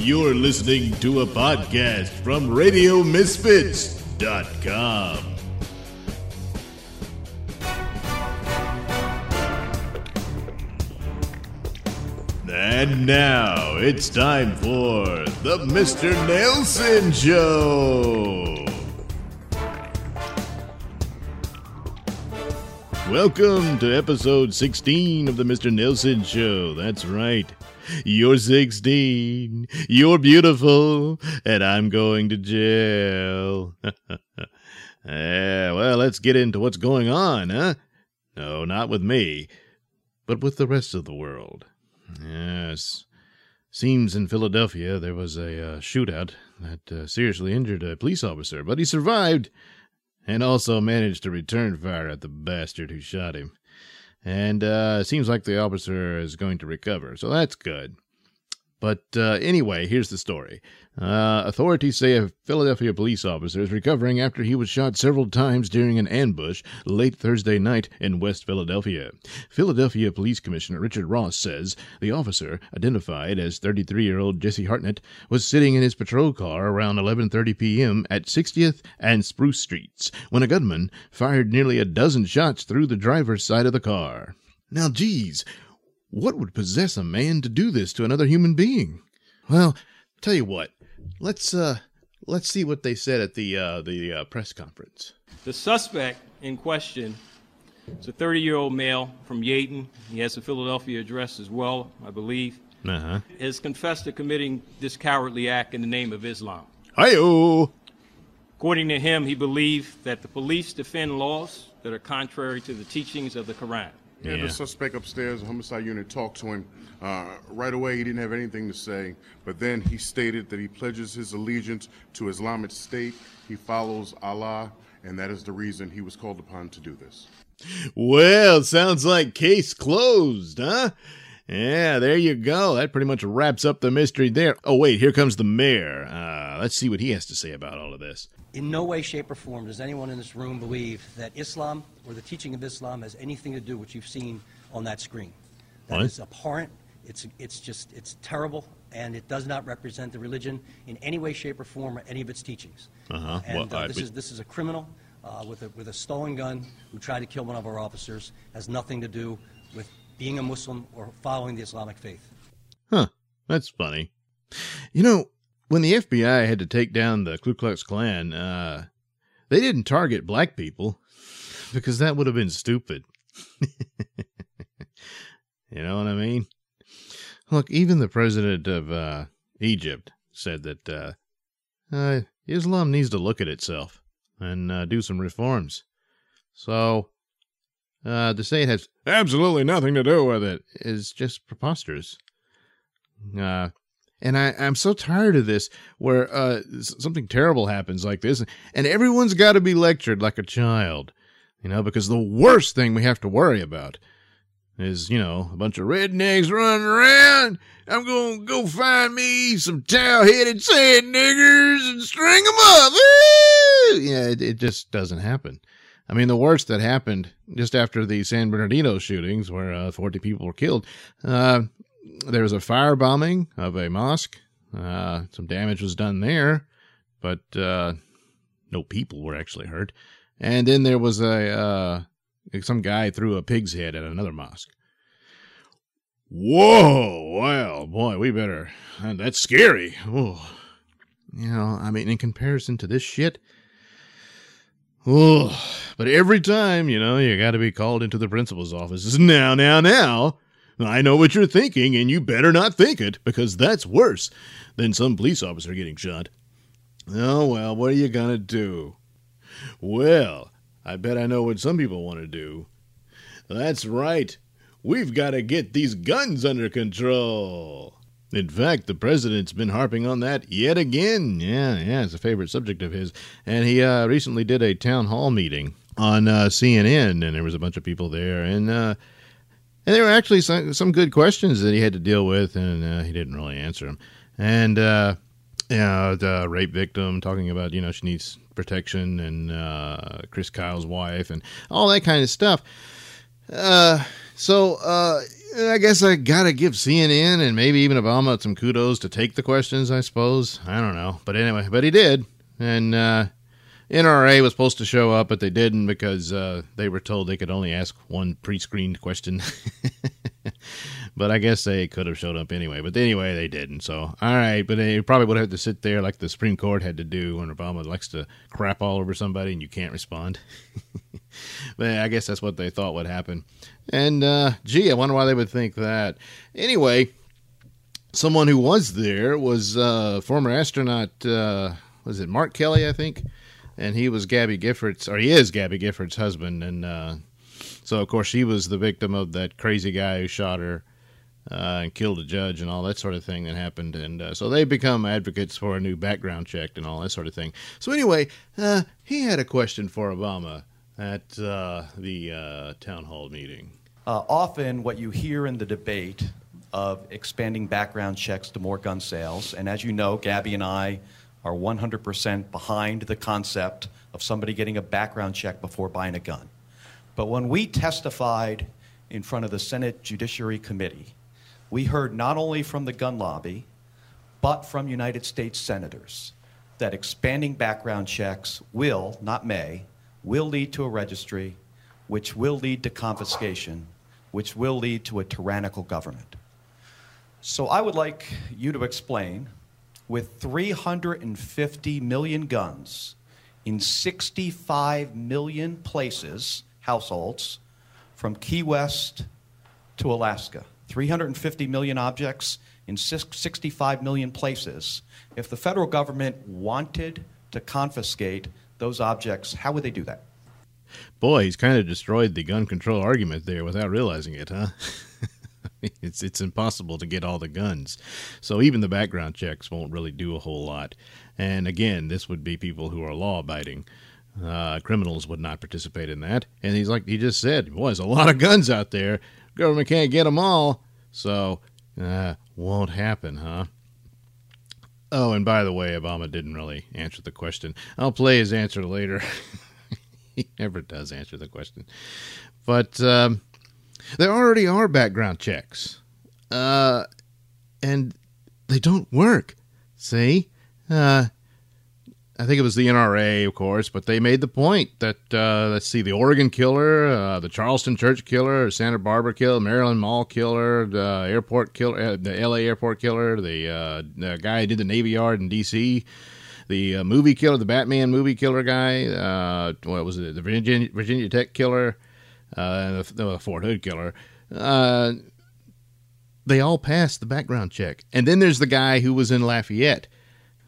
You're listening to a podcast from RadioMisfits.com. And now it's time for the Mr. Nailsin Show. Welcome to episode 16 of the Mr. Nailsin Show. That's right. You're 16, you're beautiful, and I'm going to jail. yeah, well, let's get into what's going on, huh? No, not with me, but with the rest of the world. Yes. Seems in Philadelphia there was a uh, shootout that uh, seriously injured a police officer, but he survived and also managed to return fire at the bastard who shot him. And uh, seems like the officer is going to recover, so that's good. But uh, anyway, here's the story. Uh, authorities say a Philadelphia police officer is recovering after he was shot several times during an ambush late Thursday night in West Philadelphia. Philadelphia Police Commissioner Richard Ross says the officer, identified as 33-year-old Jesse Hartnett, was sitting in his patrol car around 11:30 p.m. at 60th and Spruce Streets when a gunman fired nearly a dozen shots through the driver's side of the car. Now, geez, what would possess a man to do this to another human being? Well, tell you what, let's uh let's see what they said at the uh the uh, press conference. The suspect in question is a 30 year old male from Yeadon. He has a Philadelphia address as well, I believe. Uh-huh. Has confessed to committing this cowardly act in the name of Islam. Hi-yo! According to him, he believed that the police defend laws that are contrary to the teachings of the Quran. Yeah, Yeah. the suspect upstairs, the homicide unit, talked to him. Uh, right away, he didn't have anything to say, but then he stated that he pledges his allegiance to Islamic State. He follows Allah, and that is the reason he was called upon to do this. Well, sounds like case closed, huh? Yeah, there you go. That pretty much wraps up the mystery there. Oh, wait, here comes the mayor. Uh, let's see what he has to say about all of this. In no way, shape, or form does anyone in this room believe that Islam or the teaching of Islam has anything to do with what you've seen on that screen. That What? is abhorrent. It's, it's just, it's terrible, and it does not represent the religion in any way, shape, or form or any of its teachings. Uh-huh. And Well, uh, I- this, is, this is a criminal uh, with, a, with a stolen gun who tried to kill one of our officers. Has nothing to do with being a Muslim or following the Islamic faith. Huh, that's funny. You know, when the FBI had to take down the Ku Klux Klan, uh, they didn't target black people because that would have been stupid. you know what I mean? Look, even the president of uh, Egypt said that uh, uh, Islam needs to look at itself and uh, do some reforms. So, uh, to say it has absolutely nothing to do with it is just preposterous. Uh, and I, I'm so tired of this where uh, something terrible happens like this, and everyone's got to be lectured like a child, you know, because the worst thing we have to worry about is, you know, a bunch of rednecks running around. I'm going to go find me some towel headed sand niggers and string them up. Woo! Yeah, it, it just doesn't happen. I mean, the worst that happened just after the San Bernardino shootings, where uh, 40 people were killed, uh, there was a firebombing of a mosque. Uh, some damage was done there, but uh, no people were actually hurt. And then there was a uh, some guy threw a pig's head at another mosque. Whoa! Well, boy, we better. that's scary. Oh, you know, I mean, in comparison to this shit. Oh, but every time, you know, you got to be called into the principal's office. Now, now, now. I know what you're thinking, and you better not think it, because that's worse than some police officer getting shot. Oh, well, what are you going to do? Well, I bet I know what some people want to do. That's right. We've got to get these guns under control. In fact, the president's been harping on that yet again. Yeah, yeah, it's a favorite subject of his. And he uh, recently did a town hall meeting on uh, CNN, and there was a bunch of people there, and uh, and there were actually some, some good questions that he had to deal with, and uh, he didn't really answer them. And uh, you know, the rape victim talking about you know she needs protection, and uh, Chris Kyle's wife, and all that kind of stuff. Uh, so uh, I guess I gotta give CNN and maybe even Obama some kudos to take the questions. I suppose I don't know, but anyway, but he did, and uh, NRA was supposed to show up, but they didn't because uh, they were told they could only ask one pre-screened question. but I guess they could have showed up anyway. But anyway, they didn't. So all right, but they probably would have to sit there like the Supreme Court had to do when Obama likes to crap all over somebody and you can't respond. but I guess that's what they thought would happen. And uh, gee, I wonder why they would think that. Anyway, someone who was there was uh, former astronaut. Uh, was it Mark Kelly? I think, and he was Gabby Giffords, or he is Gabby Giffords' husband, and uh, so of course she was the victim of that crazy guy who shot her. Uh, and killed a judge and all that sort of thing that happened. And uh, so they become advocates for a new background check and all that sort of thing. So, anyway, uh, he had a question for Obama at uh, the uh, town hall meeting. Uh, often, what you hear in the debate of expanding background checks to more gun sales, and as you know, Gabby and I are 100% behind the concept of somebody getting a background check before buying a gun. But when we testified in front of the Senate Judiciary Committee, we heard not only from the gun lobby, but from United States senators that expanding background checks will, not may, will lead to a registry, which will lead to confiscation, which will lead to a tyrannical government. So I would like you to explain with 350 million guns in 65 million places, households, from Key West to Alaska. 350 million objects in 65 million places. If the federal government wanted to confiscate those objects, how would they do that? Boy, he's kind of destroyed the gun control argument there without realizing it, huh? it's it's impossible to get all the guns. So even the background checks won't really do a whole lot. And again, this would be people who are law abiding. Uh, criminals would not participate in that. And he's like he just said, boy, there's a lot of guns out there. Government can't get them all. So, uh, won't happen, huh? Oh, and by the way, Obama didn't really answer the question. I'll play his answer later. he never does answer the question. But um, there already are background checks. Uh, and they don't work. See? Uh, I think it was the NRA, of course, but they made the point that uh, let's see, the Oregon killer, uh, the Charleston church killer, Santa Barbara killer, Maryland Mall killer, the airport killer, uh, the L.A. airport killer, the, uh, the, guy who did the Navy Yard in D.C., the uh, movie killer, the Batman movie killer guy, uh, what was it, the Virginia, Virginia Tech killer, and the, the, Fort Hood killer. they all passed the background check, and then there's the guy who was in Lafayette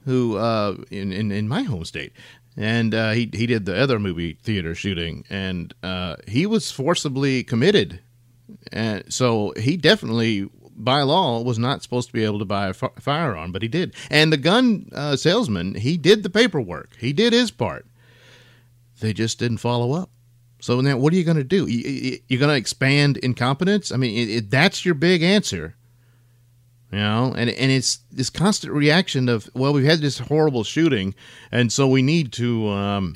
who uh, in, in in my home state, and uh, he he did the other movie theater shooting, and uh, he was forcibly committed, and so he definitely by law was not supposed to be able to buy a f- firearm, but he did. And the gun uh, salesman, he did the paperwork, he did his part. They just didn't follow up. So now, what are you going to do? You're going to expand incompetence? I mean, it, it, that's your big answer you know and and it's this constant reaction of well we've had this horrible shooting and so we need to um,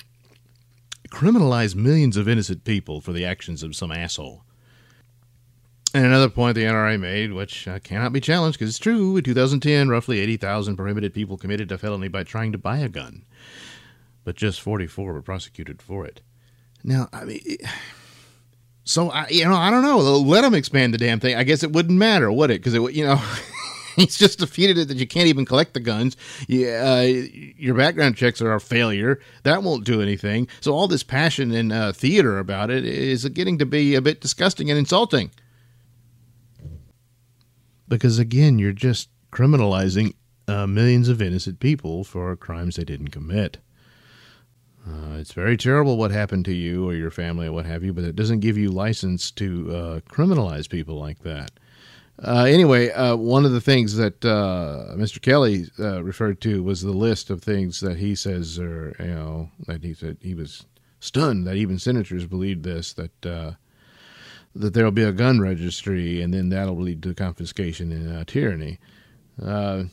criminalize millions of innocent people for the actions of some asshole and another point the NRA made, which uh, cannot be challenged because it's true, in 2010, roughly 80,000 prohibited people committed a felony by trying to buy a gun, but just 44 were prosecuted for it. Now, I mean, so I, you know, I don't know. Let them expand the damn thing. I guess it wouldn't matter, would it? Because it, you know. he's just defeated it that you can't even collect the guns. Uh, your background checks are a failure. That won't do anything. So all this passion and uh, theater about it is getting to be a bit disgusting and insulting. Because again, you're just criminalizing uh, millions of innocent people for crimes they didn't commit. Uh, it's very terrible what happened to you or your family or what have you, but it doesn't give you license to uh, criminalize people like that. Uh, anyway, uh, one of the things that uh, Mr. Kelly uh, referred to was the list of things that he says are, you know, that he said he was stunned that even senators believed this that that there will be a gun registry and then that'll lead to confiscation and uh, tyranny.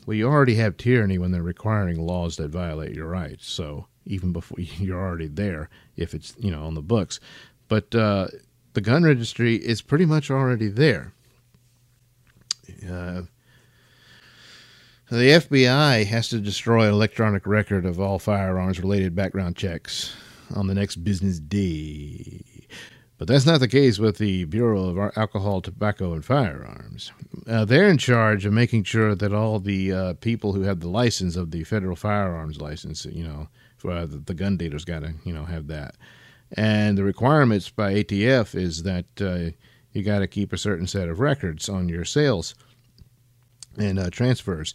well, you already have tyranny when they're requiring laws that violate your rights. So even before you're already there, if it's you know on the books, but the gun registry is pretty much already there Uh, the FBI has to destroy electronic record of all firearms related background checks on the next business day. But that's not the case with the Bureau of Alcohol, Tobacco, and Firearms. Uh, they're in charge of making sure that all the uh, people who have the license of the federal firearms license, you know, for, uh, the, gun dealers got to, you know, have that. And the requirements by ATF is that uh, you got to keep a certain set of records on your sales and uh, transfers.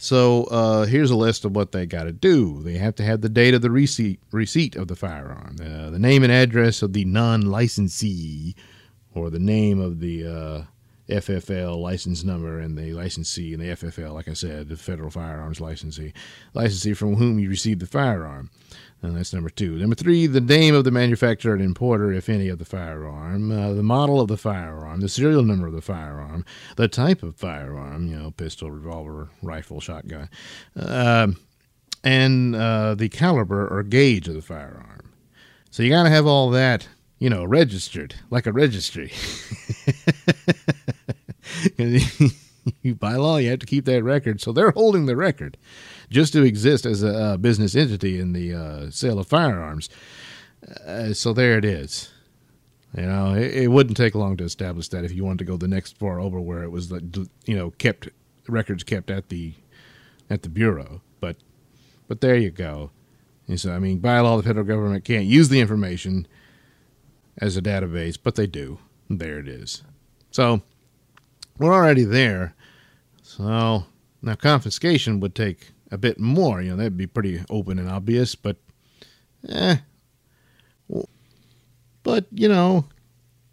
So uh, here's a list of what they got to do. They have to have the date of the receipt receipt of the firearm, uh, the name and address of the non-licensee, or the name of the uh, FFL license number and the licensee and the FFL, like I said, the federal firearms licensee, licensee from whom you received the firearm. And that's number two. Number three, the name of the manufacturer and importer, if any, of the firearm, uh, the model of the firearm, the serial number of the firearm, the type of firearm, you know, pistol, revolver, rifle, shotgun, uh, and the caliber or gauge of the firearm. So you got to have all that, you know, registered, like a registry. by law, you have to keep that record. So they're holding the record just to exist as a, a business entity in the uh, sale of firearms. Uh, so there it is. You know, it, it, wouldn't take long to establish that if you wanted to go the next far over where it was, you know, kept records kept at the at the bureau. But but there you go. And so I mean, by law, the federal government can't use the information as a database, but they do. There it is. So we're already there. So now confiscation would take a bit more. You know, that'd be pretty open and obvious, but eh. But, you know,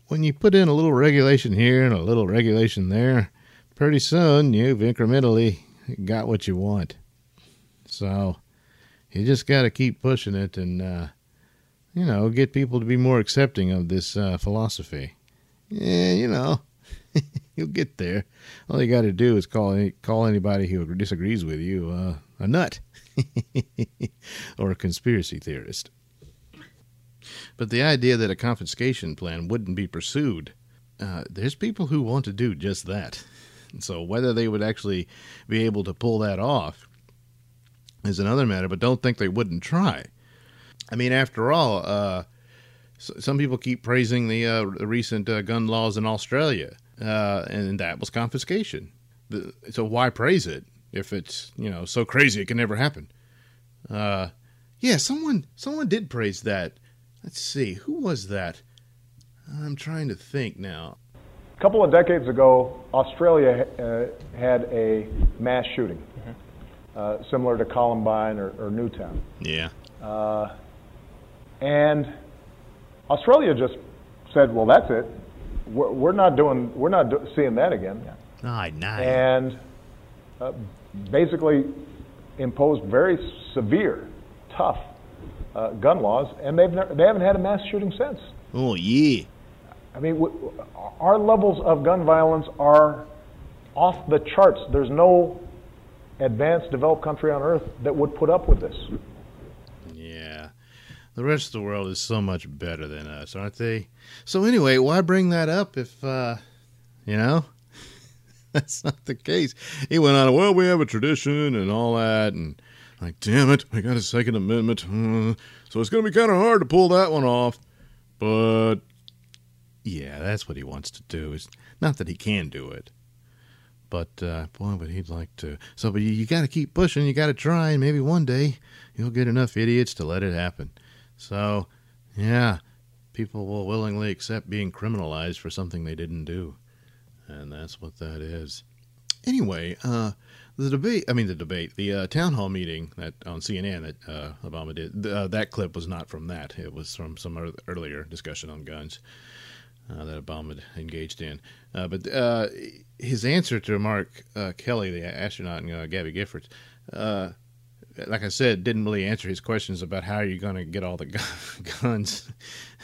when you put in a little regulation here and a little regulation there, pretty soon you've incrementally got what you want. So you just got to keep pushing it and, uh, you know, get people to be more accepting of this uh, philosophy. Yeah, you know, you'll get there. All you got to do is call call anybody who disagrees with you uh, a nut or a conspiracy theorist. But the idea that a confiscation plan wouldn't be pursued, uh, there's people who want to do just that. So whether they would actually be able to pull that off is another matter, but don't think they wouldn't try. I mean, after all, uh, some people keep praising the uh, recent uh, gun laws in Australia, uh, and that was confiscation. The, so why praise it? If it's you know so crazy it can never happen. Uh, yeah, someone someone did praise that. Let's see, who was that? I'm trying to think now. A couple of decades ago, Australia uh, had a mass shooting, mm-hmm. uh, similar to Columbine or, or Newtown. Yeah. Uh, and Australia just said, "Well, that's it. We're, we're not doing. We're not do- seeing that again." Yeah. Aye, nice. And uh, basically imposed very severe, tough uh, gun laws, and they've never, they haven't had a mass shooting since. Oh yeah. I mean, w- our levels of gun violence are off the charts. There's no advanced, developed country on earth that would put up with this. Yeah. The rest of the world is so much better than us, aren't they? So anyway, why bring that up if uh you know? That's not the case. He went on, well, we have a tradition and all that, and like, damn it, we got a Second Amendment, so it's going to be kind of hard to pull that one off. But yeah, that's what he wants to do. It's not that he can do it, but uh, boy, but he'd like to. So, but you, you got to keep pushing. You got to try, and maybe one day you'll get enough idiots to let it happen. So, yeah, people will willingly accept being criminalized for something they didn't do and that's what that is. Anyway, uh, the debate, I mean, the debate, the uh, town hall meeting that on CNN that uh, Obama did, uh, that clip was not from that. It was from some earlier discussion on guns uh, that Obama engaged in. Uh, but uh, his answer to Mark Kelly, the astronaut, and Gabby Giffords, like I said, didn't really answer his questions about how you're going to get all the guns,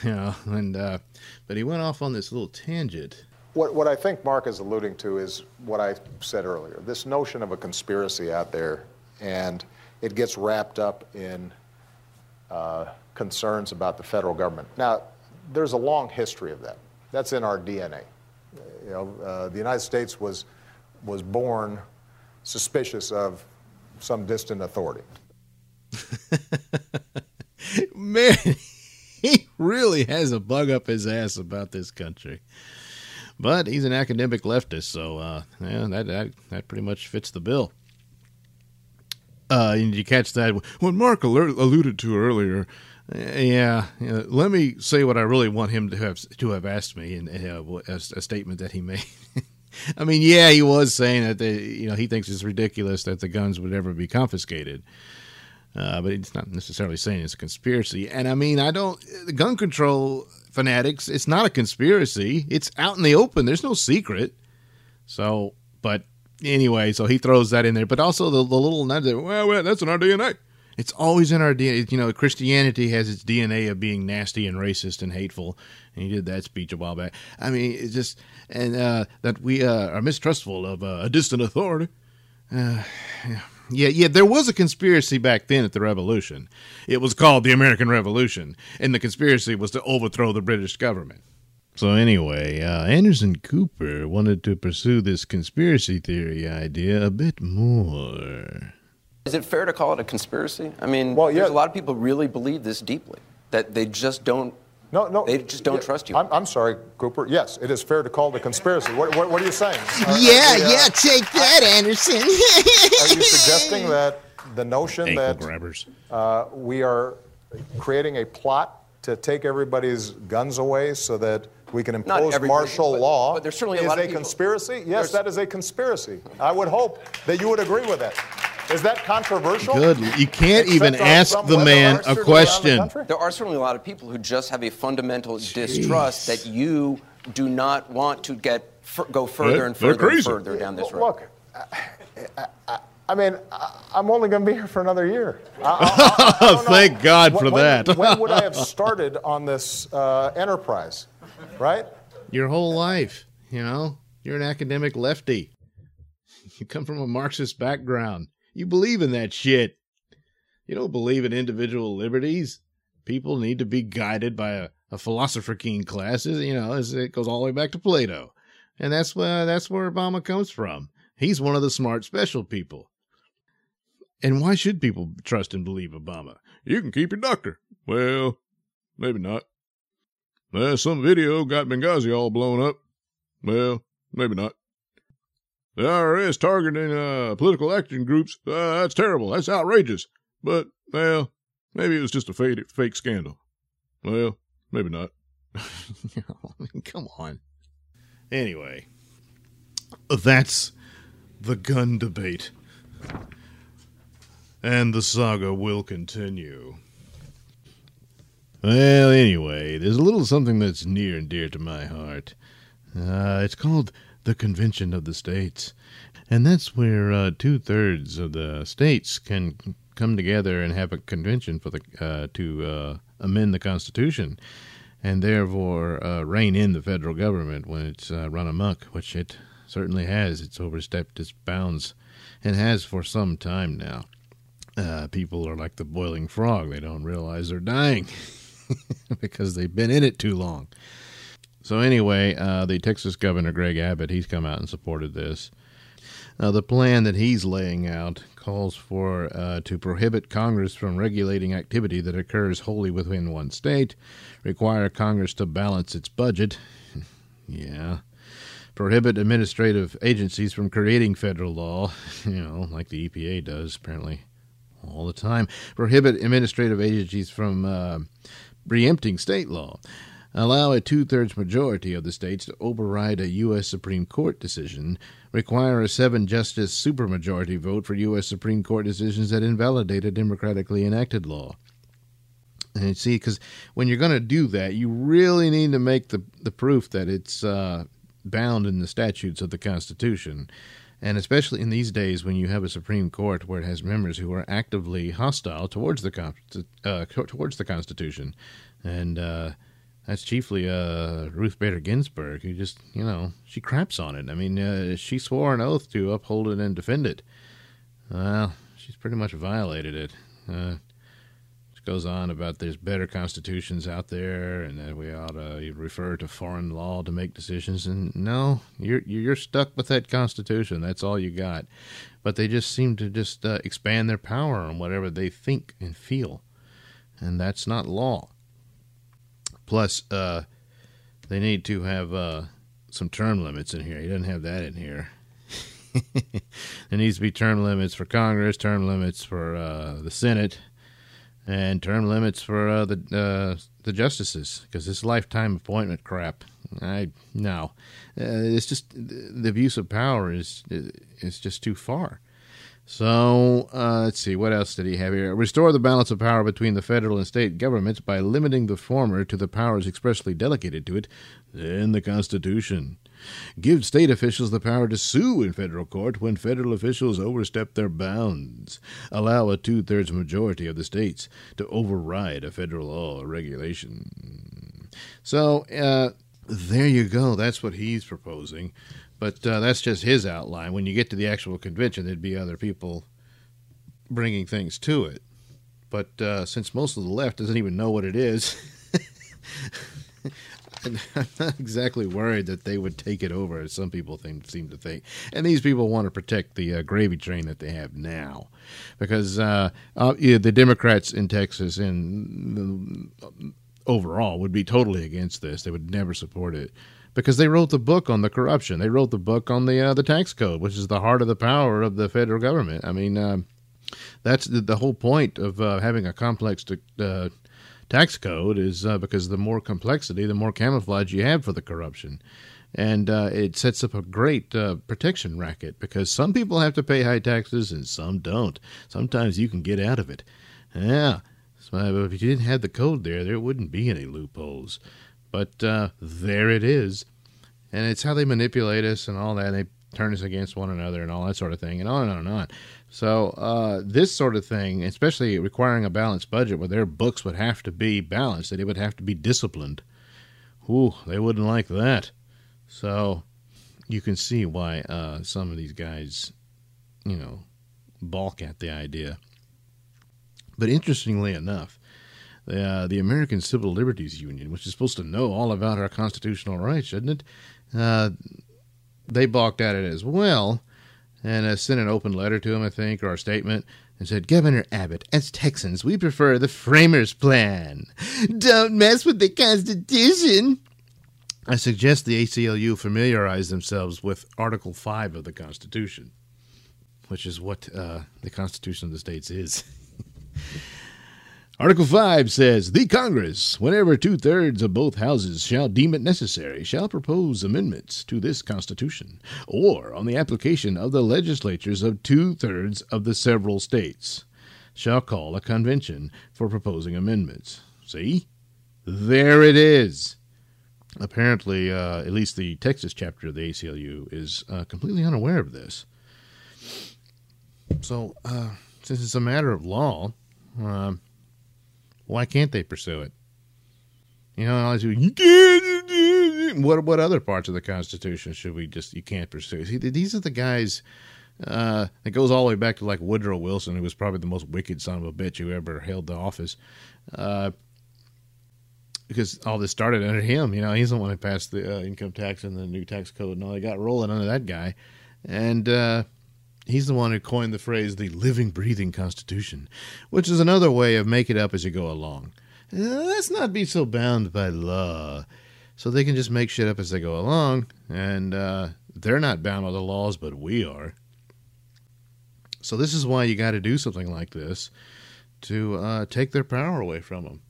you know. And but he went off on this little tangent what, what I think Mark is alluding to is what I said earlier this notion of a conspiracy out there, and it gets wrapped up in uh, concerns about the federal government. Now, there's a long history of that. That's in our DNA. You know, uh, the United States was was born suspicious of some distant authority. Man, he really has a bug up his ass about this country. But he's an academic leftist, so uh, yeah, that, that that pretty much fits the bill. Uh, did you catch that? What Mark alluded to earlier. Uh, yeah, yeah, let me say what I really want him to have to have asked me, and uh, a, a statement that he made. I mean, yeah, he was saying that they, you know he thinks it's ridiculous that the guns would ever be confiscated. Uh, but he's not necessarily saying it's a conspiracy. And I mean, I don't, gun control fanatics, it's not a conspiracy. It's out in the open. There's no secret. So, but anyway, so he throws that in there. But also the, the little nudge well, well, that's in our DNA. It's always in our DNA. You know, Christianity has its DNA of being nasty and racist and hateful. And he did that speech a while back. I mean, it's just, and uh, that we uh, are mistrustful of uh, a distant authority. Uh, yeah yeah, yeah, there was a conspiracy back then at the revolution. It was called the American Revolution, and the conspiracy was to overthrow the British government. So, anyway, uh, Anderson Cooper wanted to pursue this conspiracy theory idea a bit more. Is it fair to call it a conspiracy? I mean, well, yeah. there's a lot of people really believe this deeply, that they just don't no, no. They just don't yeah, trust you. I'm, I'm, sorry, Cooper. Yes, it is fair to call it a conspiracy. What, what, what are you saying? Are, yeah, are we, uh, yeah, take that, Anderson. are you suggesting that the notion Ankle that grabbers. Uh, we are creating a plot to take everybody's guns away so that we can impose martial but, law but there's certainly a is lot a people, conspiracy? Yes, that is a conspiracy. I would hope that you would agree with that. Is that controversial? Good. You can't even ask the man a question. The there are certainly a lot of people who just have a fundamental Jeez. distrust that you do not want to get go further they're, and further and further down this road. Look, I, I, I mean, I'm only going to be here for another year. I, Thank God for when, that. when would I have started on this uh, enterprise? Right? Your whole life, you know. You're an academic lefty. You come from a Marxist background. You believe in that shit. You don't believe in individual liberties. People need to be guided by a, a philosopher king class. You know, it goes all the way back to Plato. And that's where, that's where Obama comes from. He's one of the smart special people. And why should people trust and believe Obama? You can keep your doctor. Well, maybe not. Uh, some video got Benghazi all blown up. Well, maybe not. The IRS targeting uh, political action groups, uh, that's terrible. That's outrageous. But, well, maybe it was just a fake, fake scandal. Well, maybe not. Come on. Anyway, that's the gun debate. And the saga will continue. Well, anyway, there's a little something that's near and dear to my heart. Uh, it's called the Convention of the States. And that's where uh, two thirds of the states can come together and have a convention for the uh, to uh, amend the Constitution, and therefore uh, rein in the federal government when it's uh, run amok, which it certainly has. It's overstepped its bounds, and has for some time now. Uh, people are like the boiling frog; they don't realize they're dying because they've been in it too long. So anyway, uh, the Texas Governor Greg Abbott, he's come out and supported this. Now, the plan that he's laying out calls for uh, to prohibit Congress from regulating activity that occurs wholly within one state, require Congress to balance its budget. yeah. Prohibit administrative agencies from creating federal law, you know, like the EPA does apparently all the time. Prohibit administrative agencies from uh, preempting state law allow a two thirds majority of the states to override a U.S. Supreme Court decision, require a seven justice supermajority vote for U.S. Supreme Court decisions that invalidate a democratically enacted law. And see, because when you're going to do that, you really need to make the, the proof that it's uh, bound in the statutes of the Constitution. And especially in these days when you have a Supreme Court where it has members who are actively hostile towards the, uh, towards the Constitution. And, uh, that's chiefly uh, Ruth Bader Ginsburg, who just, you know, she craps on it. I mean, uh, she swore an oath to uphold it and defend it. Well, she's pretty much violated it. Uh, goes on about there's better constitutions out there and that we ought to refer to foreign law to make decisions. And no, you're you're stuck with that constitution. That's all you got. But they just seem to just uh, expand their power on whatever they think and feel, and that's not law. Plus, uh, they need to have uh, some term limits in here. He doesn't have that in here. there needs to be term limits for Congress, term limits for uh, the Senate, and term limits for uh, the uh, the justices because this lifetime appointment crap. I no, uh, it's just the abuse of power is is just too far. So uh, let's see, what else did he have here? Restore the balance of power between the federal and state governments by limiting the former to the powers expressly delegated to it in the Constitution. Give state officials the power to sue in federal court when federal officials overstep their bounds. Allow a two thirds majority of the states to override a federal law or regulation. So, uh, there you go. That's what he's proposing. But uh, that's just his outline. When you get to the actual convention, there'd be other people bringing things to it. But uh, since most of the left doesn't even know what it is, I'm not exactly worried that they would take it over, as some people think, seem to think. And these people want to protect the uh, gravy train that they have now, because uh, uh, yeah, the Democrats in Texas and overall would be totally against this. They would never support it because they wrote the book on the corruption. They wrote the book on the uh, the tax code, which is the heart of the power of the federal government. I mean, uh, that's the, the, whole point of uh, having a complex uh, tax code is uh, because the more complexity, the more camouflage you have for the corruption. And uh, it sets up a great protection racket because some people have to pay high taxes and some don't. Sometimes you can get out of it. Yeah. So if you didn't have the code there, there wouldn't be any loopholes. But uh, there it is. And it's how they manipulate us and all that. They turn us against one another and all that sort of thing, and on and on and on. So uh, this sort of thing, especially requiring a balanced budget, where their books would have to be balanced, that it would have to be disciplined. Ooh, they wouldn't like that. So you can see why uh, some of these guys, you know, balk at the idea. But interestingly enough, uh, the American Civil Liberties Union, which is supposed to know all about our constitutional rights, shouldn't it? Uh, they balked at it as well and uh, sent an open letter to him, I think, or a statement, and said, Governor Abbott, as Texans, we prefer the framers' plan. Don't mess with the Constitution. I suggest the ACLU familiarize themselves with Article 5 of the Constitution, which is what uh, the Constitution of the states is. Article 5 says The Congress, whenever two thirds of both houses shall deem it necessary, shall propose amendments to this Constitution, or on the application of the legislatures of two thirds of the several states, shall call a convention for proposing amendments. See? There it is. Apparently, uh, at least the Texas chapter of the ACLU is uh, completely unaware of this. So, uh, since it's a matter of law, uh, why can't they pursue it? You know, always you can't. What what other parts of the Constitution should we just you can't pursue? See, these are the guys. Uh, it goes all the way back to like Woodrow Wilson, who was probably the most wicked son of a bitch who ever held the office. Uh, because all this started under him. You know, he's the one who passed the uh, income tax and the new tax code and all. They got rolling under that guy, and uh, He's the one who coined the phrase the living, breathing Constitution, which is another way of make it up as you go along. Uh, let's not be so bound by law. So they can just make shit up as they go along, and uh, they're not bound by the laws, but we are. So this is why you got to do something like this to uh, take their power away from them,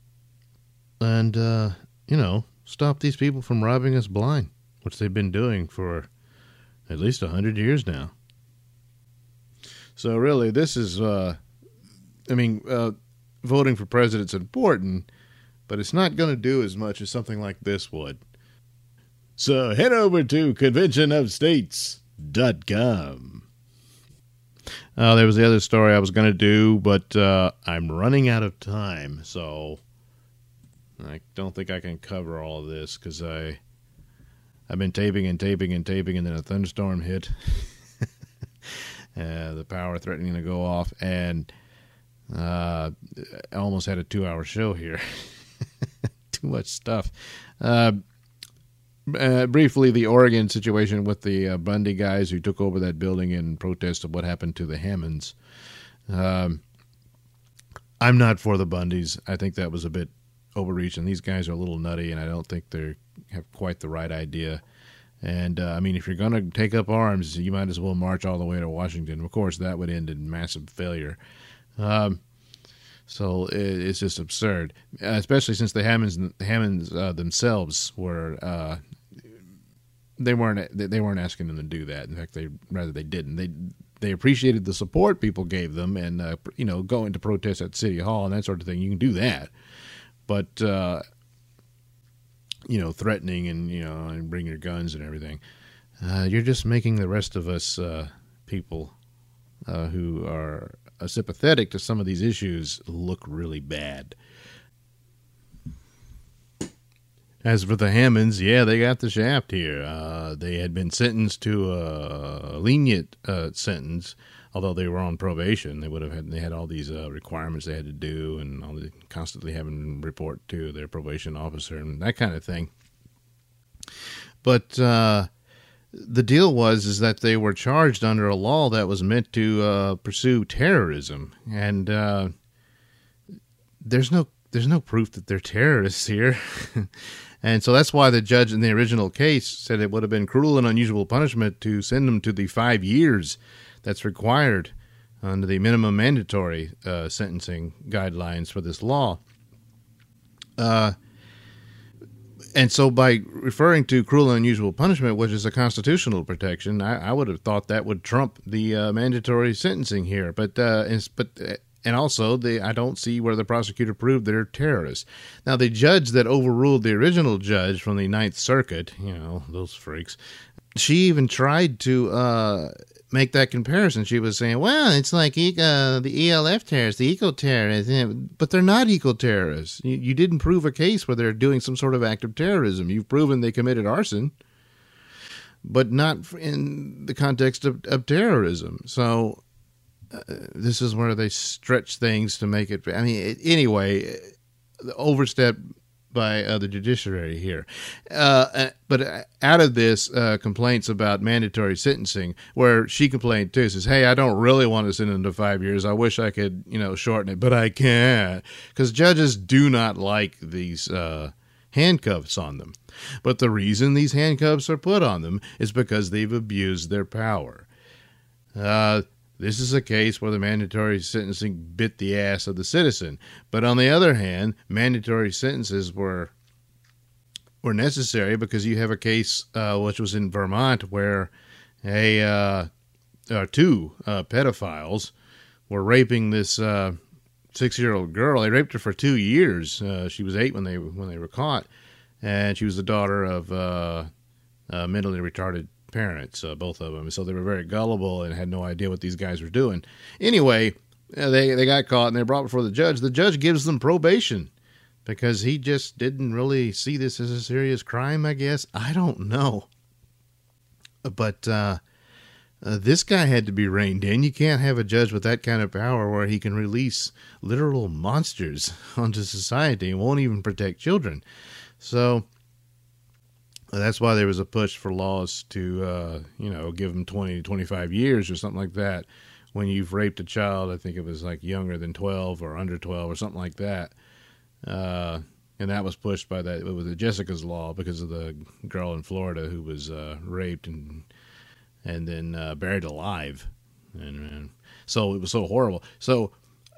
and uh, you know stop these people from robbing us blind, which they've been doing for at least a hundred years now. So really, this is, uh, I mean, uh, voting for president's important, but it's not going to do as much as something like this would. So head over to conventionofstates.com. Uh, there was the other story I was going to do, but uh, I'm running out of time, so I don't think I can cover all of this because I I've been taping and taping and taping, and then a thunderstorm hit. uh, the power threatening to go off, and Uh, I almost had a two-hour show here. Too much stuff. Uh, uh, briefly, the Oregon situation with the uh, Bundy guys who took over that building in protest of what happened to the Hammonds. Um, I'm not for the Bundys. I think that was a bit overreach, and these guys are a little nutty, and I don't think they have quite the right idea. And uh, I mean, if you're going to take up arms, you might as well march all the way to Washington. Of course, that would end in massive failure. Um, so it, it's just absurd, especially since the Hammonds, Hammonds uh, themselves were uh, they weren't they weren't asking them to do that. In fact, they rather they didn't. They they appreciated the support people gave them, and uh, you know, going to protest at City Hall and that sort of thing. You can do that, but uh, you know, threatening and you know, and bring your guns and everything. Uh, you're just making the rest of us uh, people uh, who are uh, sympathetic to some of these issues look really bad. As for the Hammonds, yeah, they got the shaft here. Uh, they had been sentenced to a lenient uh, sentence, although they were on probation. They would have had they had all these uh, requirements they had to do, and all the, constantly having to report to their probation officer and that kind of thing. But uh, the deal was is that they were charged under a law that was meant to uh, pursue terrorism, and uh, there's no there's no proof that they're terrorists here. And so that's why the judge in the original case said it would have been cruel and unusual punishment to send them to the five years that's required under the minimum mandatory uh, sentencing guidelines for this law. Uh, and so, by referring to cruel and unusual punishment, which is a constitutional protection, I, I would have thought that would trump the uh, mandatory sentencing here. But uh, but uh, and also, they, I don't see where the prosecutor proved they're terrorists. Now, the judge that overruled the original judge from the Ninth Circuit, you know, those freaks, she even tried to uh, make that comparison. She was saying, well, it's like uh, the ELF terrorists, the eco terrorists, but they're not eco terrorists. You, you didn't prove a case where they're doing some sort of act of terrorism. You've proven they committed arson, but not in the context of, of terrorism. So this is where they stretch things to make it. I mean, anyway, the overstep by uh, the judiciary here. Uh, uh but uh, out of this, uh, complaints about mandatory sentencing, where she complained too, says, "Hey, I don't really want to send him to five years. I wish I could, you know, shorten it, but I can't because judges do not like these." Uh, handcuffs on them. But the reason these handcuffs are put on them is because they've abused their power. Uh, this is a case where the mandatory sentencing bit the ass of the citizen. But on the other hand, mandatory sentences were were necessary because you have a case uh, which was in Vermont where a uh, uh, two uh, pedophiles were raping this uh, six year old girl. They raped her for two years. Uh, she was eight when they when they were caught, and she was the daughter of a mentally retarded parents, uh, both of them. So they were very gullible and had no idea what these guys were doing. Anyway, they they got caught and they brought before the judge. The judge gives them probation because he just didn't really see this as a serious crime. I guess I don't know, but uh, uh, this guy had to be reined in. You can't have a judge with that kind of power where he can release literal monsters onto society and won't even protect children. So that's why there was a push for laws to, uh, you know, give them 20 to 25 years or something like that. When you've raped a child, I think it was like younger than 12 or under 12 or something like that. Uh, and that was pushed by that. It was the Jessica's law because of the girl in Florida who was uh, raped and and then uh, buried alive, and, and, so it was so horrible. So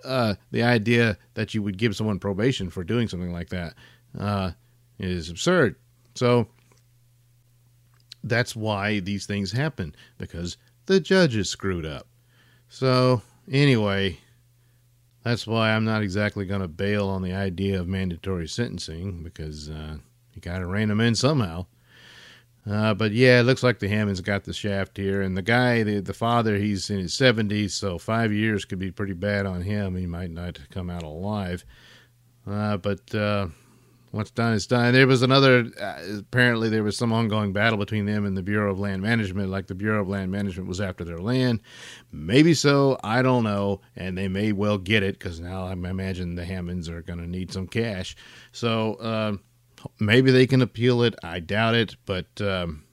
uh, the idea that you would give someone probation for doing something like that uh, is absurd. So that's why these things happen because the judge is screwed up. So, anyway, that's why I'm not exactly going to bail on the idea of mandatory sentencing because uh, you got to rein them in somehow. Uh, but yeah, it looks like the Hammonds got the shaft here, and the guy, the the father, he's in his 70s, so five years could be pretty bad on him. He might not come out alive. Uh, but what's done is done. There was another. Uh, apparently, there was some ongoing battle between them and the Bureau of Land Management. Like the Bureau of Land Management was after their land. Maybe so. I don't know. And they may well get it because now I imagine the Hammonds are going to need some cash. So uh, maybe they can appeal it. I doubt it, but. Um,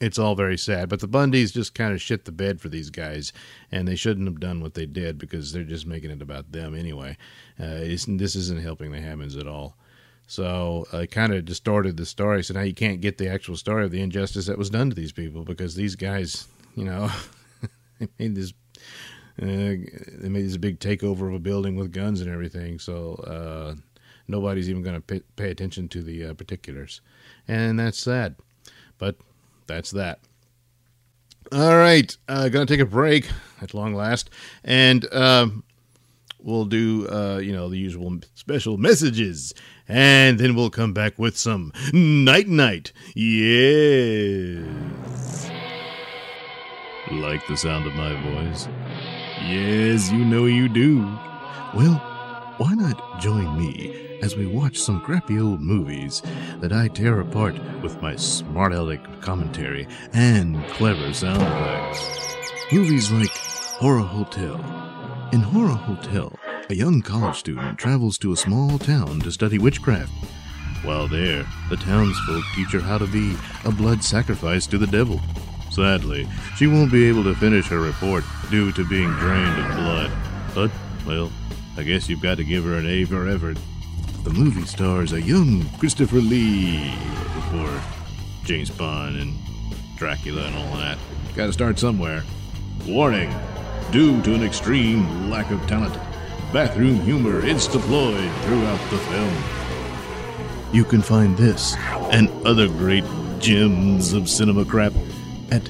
it's all very sad. But the Bundys just kind of shit the bed for these guys, and they shouldn't have done what they did because they're just making it about them anyway. Uh, this isn't helping the Hammonds at all. So uh, kind of distorted the story. So now you can't get the actual story of the injustice that was done to these people because these guys, you know, they made this. Uh, they made this big takeover of a building with guns and everything. So uh, nobody's even going to pay, pay, attention to the uh, particulars, and that's sad. But that's that. All right, uh, gonna take a break at long last, and um, we'll do uh, you know the usual special messages, and then we'll come back with some night knight. Yeah, like the sound of my voice? Yes, you know you do. Well, why not join me as we watch some crappy old movies that I tear apart with my smart aleck commentary and clever sound effects. Movies like Horror Hotel. In Horror Hotel, a young college student travels to a small town to study witchcraft. While there, the townsfolk teach her how to be a blood sacrifice to the devil. Sadly, she won't be able to finish her report due to being drained of blood. But, well, I guess you've got to give her an A for effort. The movie stars a young Christopher Lee before James Bond and Dracula and all that. Gotta start somewhere. Warning! Due to an extreme lack of talent, bathroom humor is deployed throughout the film. You can find this and other great gems of cinema crap at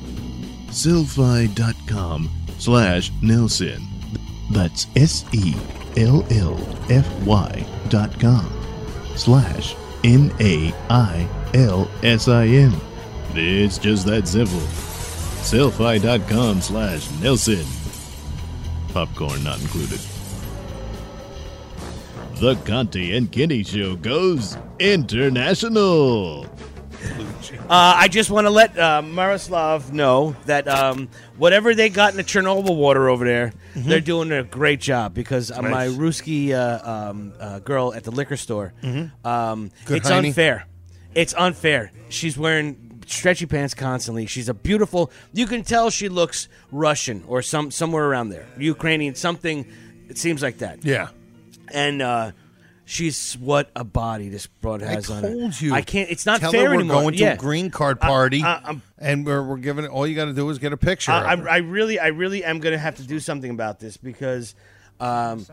sellfy.com slash Nailsin. That's S-E-L-L-F-Y dot com slash N A I L S I N. It's just that simple. Sellfy.com slash Nailsin. Popcorn not included. The Conti and Kenny Show goes international. Uh, I just want to let uh, Miroslav know that um, whatever they got in the Chernobyl water over there, mm-hmm. they're doing a great job because uh, my Ruski uh, um, uh, girl at the liquor store, mm-hmm. um, it's hiney. unfair. It's unfair. She's wearing stretchy pants constantly. She's a beautiful. You can tell she looks Russian or some somewhere around there, Ukrainian, something. It seems like that. Yeah. And uh, She's what a body this broad has I on told you. I can't. It's not Tell fair her we're anymore. going to yeah. a green card party, I, I, and we're, we're giving it. All you got to do is get a picture. I, of her. I, really, I really am going to have to do something about this because um,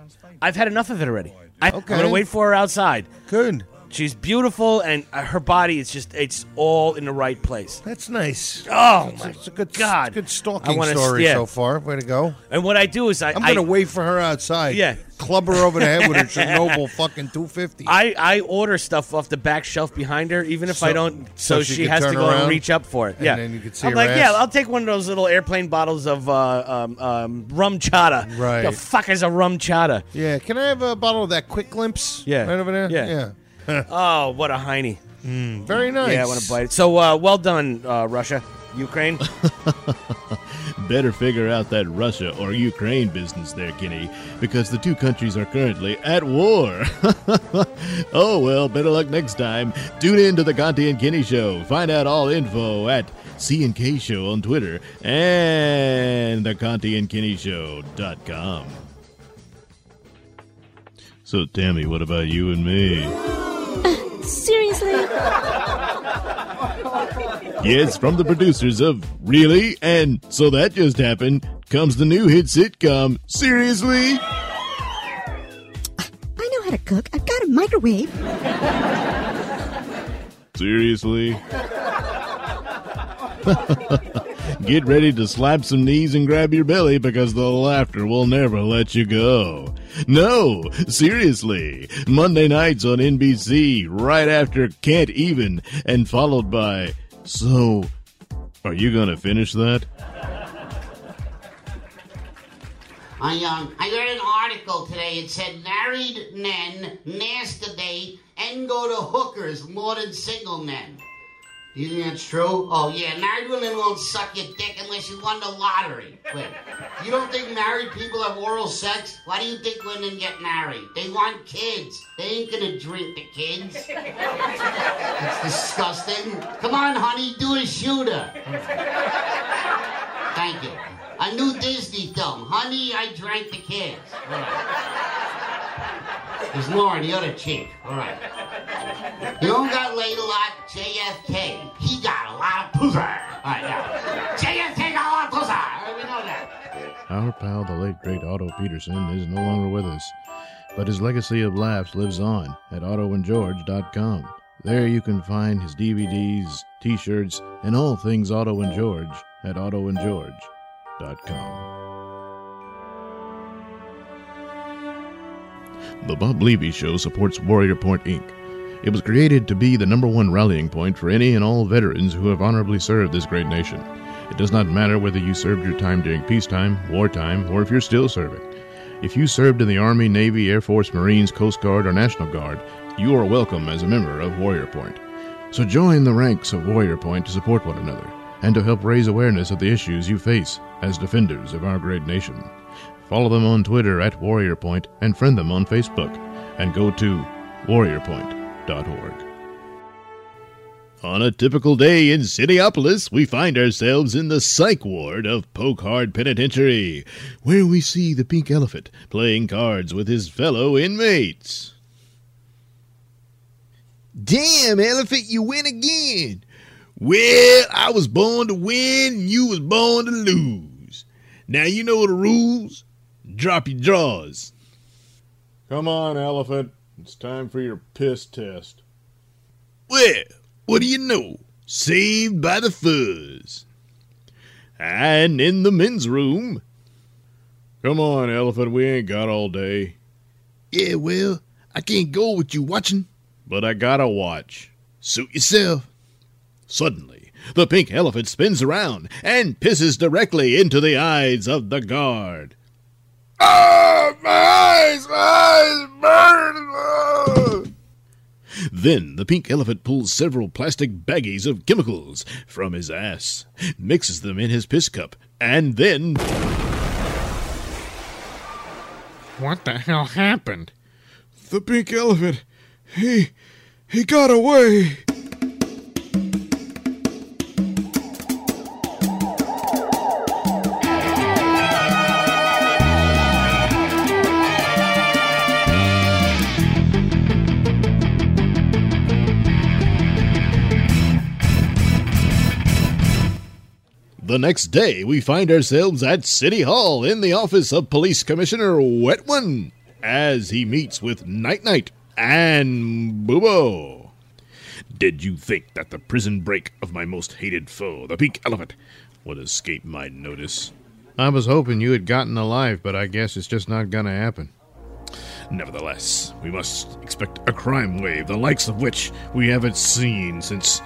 I've had enough of it already. I, I'm Okay. going to wait for her outside. Good. She's beautiful, and uh, her body is just—it's all in the right place. That's nice. Oh my It's a good, God! it's a good stalking wanna- story yeah. so far. Way to go! And what I do is I, I'm gonna wait for her outside. Yeah. club her over the head with a Chernobyl fucking 250. I, I order stuff off the back shelf behind her, even if I don't, so, so she, she has to go and reach up for it. and yeah, then you can see I'm like, yeah, ass. I'll take one of those little airplane bottles of uh, um, um, RumChata. Right. The fuck is a RumChata? yeah, can I have a bottle of that Quick Glimpse? Yeah. right over there. Yeah. yeah. Oh, what a heiny! Very nice. Yeah, I want to bite it. So uh, well done, uh, Russia, Ukraine. Better figure out that Russia or Ukraine business there, Kenny, because the two countries are currently at war. oh, well, better luck next time. Tune in to the Conti and Kenny Show. Find out all info at C&K Show on Twitter and the Conti and Kenny Show.com. So, Tammy, what about you and me? Seriously? Yes, from the producers of Really and So That Just Happened comes the new hit sitcom Seriously? I know how to cook. I've got a microwave. Seriously? Get ready to slap some knees and grab your belly because the laughter will never let you go. No, seriously. Monday nights on NBC, right after Can't Even, and followed by So, are you gonna finish that? I um I read an article today. It said married men masturbate and go to hookers more than single men. Do you think that's true? Oh yeah, married women won't suck your dick unless you won the lottery. Wait, you don't think married people have oral sex? Why do you think women get married? They want kids. They ain't gonna drink the kids. It's disgusting. Come on, honey, do a shooter. Thank you. A new Disney film. Honey, I drank the kids. There's Lauren, the other chick. All right. You don't got laid a lot, JFK. He got a lot of pussy. All right, now. JFK got a lot of pussy. We know that. Our pal, the late great Otto Petersen, is no longer with us, but his legacy of laughs lives on at ottoandgeorge.com. There you can find his DVDs, t shirts, and all things Otto and George at ottoandgeorge.com. The Bob Levy Show supports Warrior Point Inc. It was created to be the number one rallying point for any and all veterans who have honorably served this great nation. It does not matter whether you served your time during peacetime, wartime, or if you're still serving. If you served in the Army, Navy, Air Force, Marines, Coast Guard, or National Guard, you are welcome as a member of Warrior Point. So join the ranks of Warrior Point to support one another and to help raise awareness of the issues you face as defenders of our great nation. Follow them on Twitter at Warrior Point and friend them on Facebook. And go to warriorpoint.org. On a typical day in Cityopolis, we find ourselves in the psych ward of Poke Hard Penitentiary, where we see the pink elephant playing cards with his fellow inmates. Damn, elephant, you win again. Well, I was born to win, you was born to lose. Now you know the rules. Drop your jaws. Come on, elephant. It's time for your piss test. Well, what do you know? Saved by the fuzz. And in the men's room. Come on, elephant. We ain't got all day. Yeah, well, I can't go with you watching. But I gotta watch. Suit yourself. Suddenly, the pink elephant spins around and pisses directly into the eyes of the guard. Ah, my eyes, my eyes burn. Ah. Then the pink elephant pulls several plastic baggies of chemicals from his ass, mixes them in his piss cup, and then. What the hell happened? The pink elephant. He. he got away. The next day, we find ourselves at City Hall in the office of Police Commissioner Wetwin as he meets with Night Knight and Boobo. Did you think that the prison break of my most hated foe, the pink elephant, would escape my notice? I was hoping you had gotten alive, but I guess it's just not gonna happen. Nevertheless, we must expect a crime wave, the likes of which we haven't seen since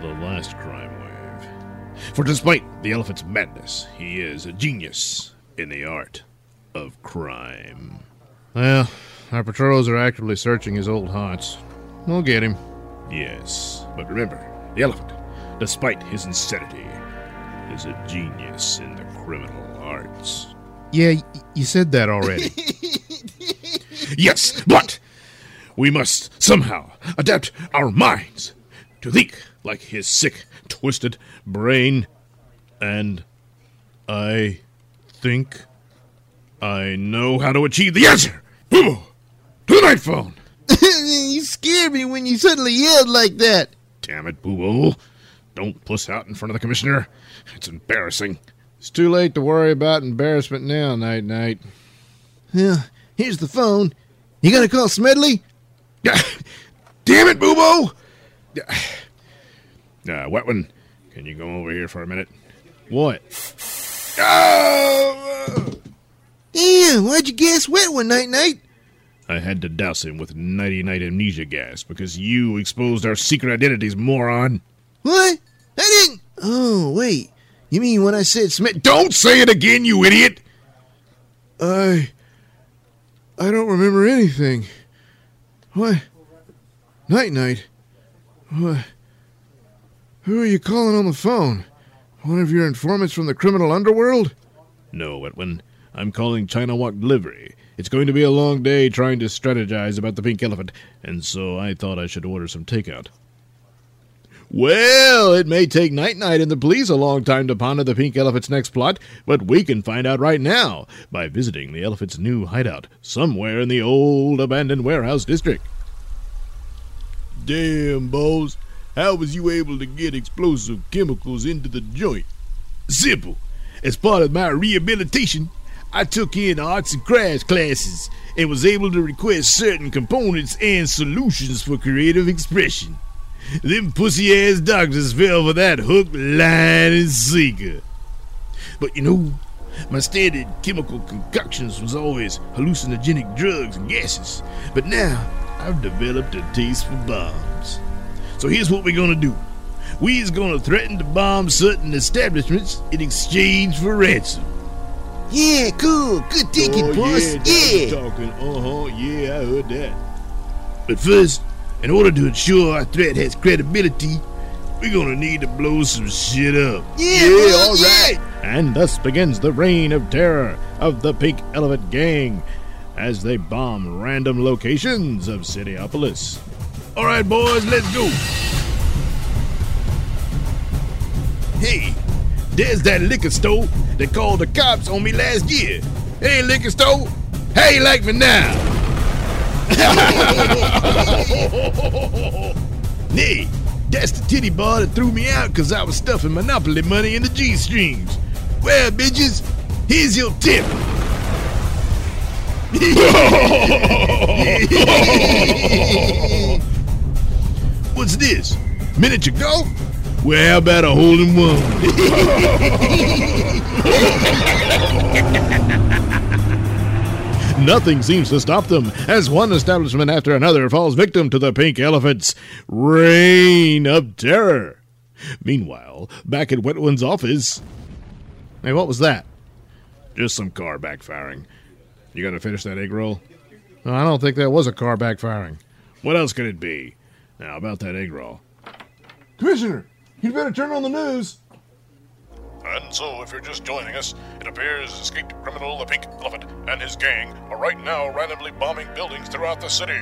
the last crime wave. For despite the elephant's madness, he is a genius in the art of crime. Well, our patrols are actively searching his old haunts. We'll get him. Yes, but remember, the elephant, despite his insanity, is a genius in the criminal arts. Yeah, you said that already. Yes, but we must somehow adapt our minds to think like his sick, twisted brain. And I think I know how to achieve the answer. Boo! To the night phone! you scared me when you suddenly yelled like that. Damn it, Boo. Don't puss out in front of the commissioner. It's embarrassing. It's too late to worry about embarrassment now, Night Knight. Well, here's the phone. You gonna call Smedley? Damn it, Boo Boo! Uh, Wetwin, can you go over here for a minute? What? Oh Yeah, why'd you guess wet one night night? I had to douse him with nighty night amnesia gas because you exposed our secret identities, moron. What? I didn't. Oh, wait. You mean when I said Smith? Don't say it again, you idiot! I. I don't remember anything. What? Night Knight? What? Who are you calling on the phone? One of your informants from the criminal underworld? No, Wetwin. I'm calling China Walk Delivery. It's going to be a long day trying to strategize about the pink elephant, and so I thought I should order some takeout. Well, it may take Night Knight and the police a long time to ponder the pink elephant's next plot, but we can find out right now by visiting the elephant's new hideout somewhere in the old abandoned warehouse district. Damn, boss. How was you able to get explosive chemicals into the joint? Simple. As part of my rehabilitation, I took in arts and crafts classes and was able to request certain components and solutions for creative expression. Them pussy ass doctors fell for that hook, line, and sinker. But you know, my standard chemical concoctions was always hallucinogenic drugs and gases. But now I've developed a taste for bombs. So here's what we're gonna do. We's gonna threaten to bomb certain establishments in exchange for ransom. Yeah, cool. Good thinking, oh, boss. Yeah, Yeah. talking. Uh huh. Yeah, I heard that. But first, in order to ensure our threat has credibility, we're gonna need to blow some shit up. Yeah, well, all right. And thus begins the reign of terror of the Pink Elephant Gang as they bomb random locations of Cityopolis. All right, boys, let's go. Hey, there's that liquor store that called the cops on me last year. Hey, liquor store, how you like me now? hey, that's the titty bar that threw me out because I was stuffing Monopoly money in the G strings. Well, bitches, here's your tip. What's this? Miniature golf? Well, how about a hole in one? Nothing seems to stop them as one establishment after another falls victim to the pink elephant's reign of terror. Meanwhile, back at Wetwin's office. Hey, what was that? Just some car backfiring. You gonna finish that egg roll? I don't think that was a car backfiring. What else could it be? Now, about that egg roll. Commissioner, you'd better turn on the news. And so, if you're just joining us, it appears escaped criminal the Pink Elephant and his gang are right now randomly bombing buildings throughout the city.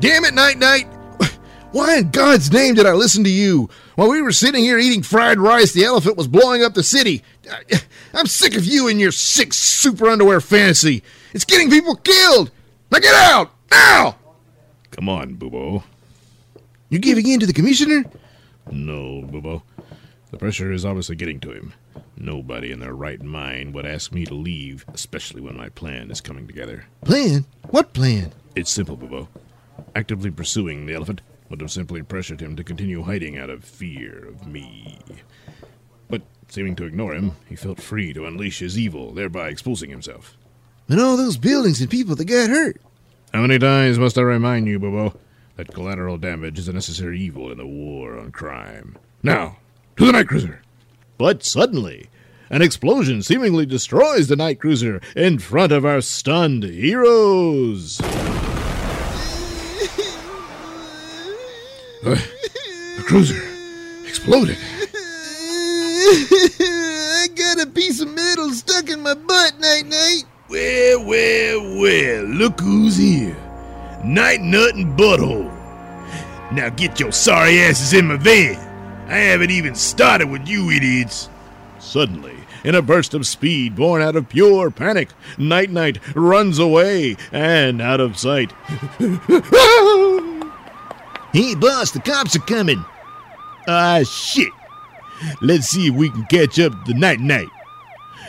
Damn it, Night Knight! Why in God's name did I listen to you? While we were sitting here eating fried rice, the elephant was blowing up the city. I'm sick of you and your sick super underwear fantasy. It's getting people killed. Now get out! Now! Come on, Boobo. You're giving in to the commissioner? No, Boobo. The pressure is obviously getting to him. Nobody in their right mind would ask me to leave, especially when my plan is coming together. Plan? What plan? It's simple, Boobo. Actively pursuing the elephant would have simply pressured him to continue hiding out of fear of me. But seeming to ignore him, he felt free to unleash his evil, thereby exposing himself. And all those buildings and people that got hurt. How many times must I remind you, Bobo, that collateral damage is a necessary evil in the war on crime? Now, to the night cruiser! But suddenly, an explosion seemingly destroys the night cruiser in front of our stunned heroes. Uh, the cruiser exploded. I got a piece of metal stuck in my butt, Night Knight. Well, well, well, look who's here. Night Nut and Butthole. Now get your sorry asses in my van. I haven't even started with you idiots. Suddenly, in a burst of speed born out of pure panic, Night Knight runs away and out of sight. hey, boss, the cops are coming. Ah, shit. Let's see if we can catch up to Night Knight.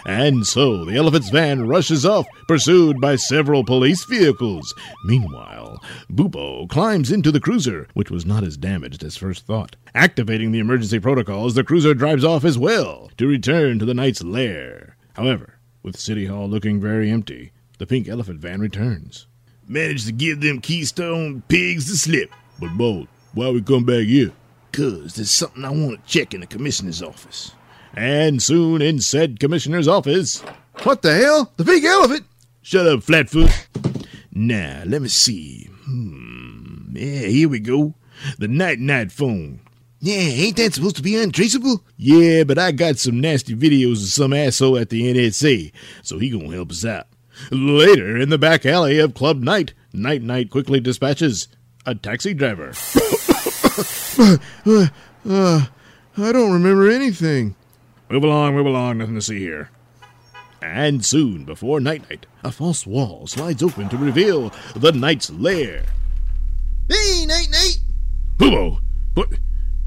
And so the elephant's van rushes off, pursued by several police vehicles. Meanwhile, Boobo climbs into the cruiser, which was not as damaged as first thought. Activating the emergency protocols, the cruiser drives off as well to return to the knight's lair. However, with City Hall looking very empty, the pink elephant van returns. Managed to give them Keystone pigs the slip. But, Bo, why we come back here? Cause there's something I want to check in the commissioner's office. And soon in said commissioner's office. What the hell? The big elephant? Shut up, Flatfoot. Now, let me see. Hmm. Yeah, here we go. The night knight phone. Yeah, ain't that supposed to be untraceable? Yeah, but I got some nasty videos of some asshole at the NSA, so he gonna help us out. Later, in the back alley of Club Night, Night Knight quickly dispatches a taxi driver. uh, uh, I don't remember anything. Move along, move along, nothing to see here. And soon, before night knight, a false wall slides open to reveal the knight's lair. Hey, Night Knight! Boobo, what?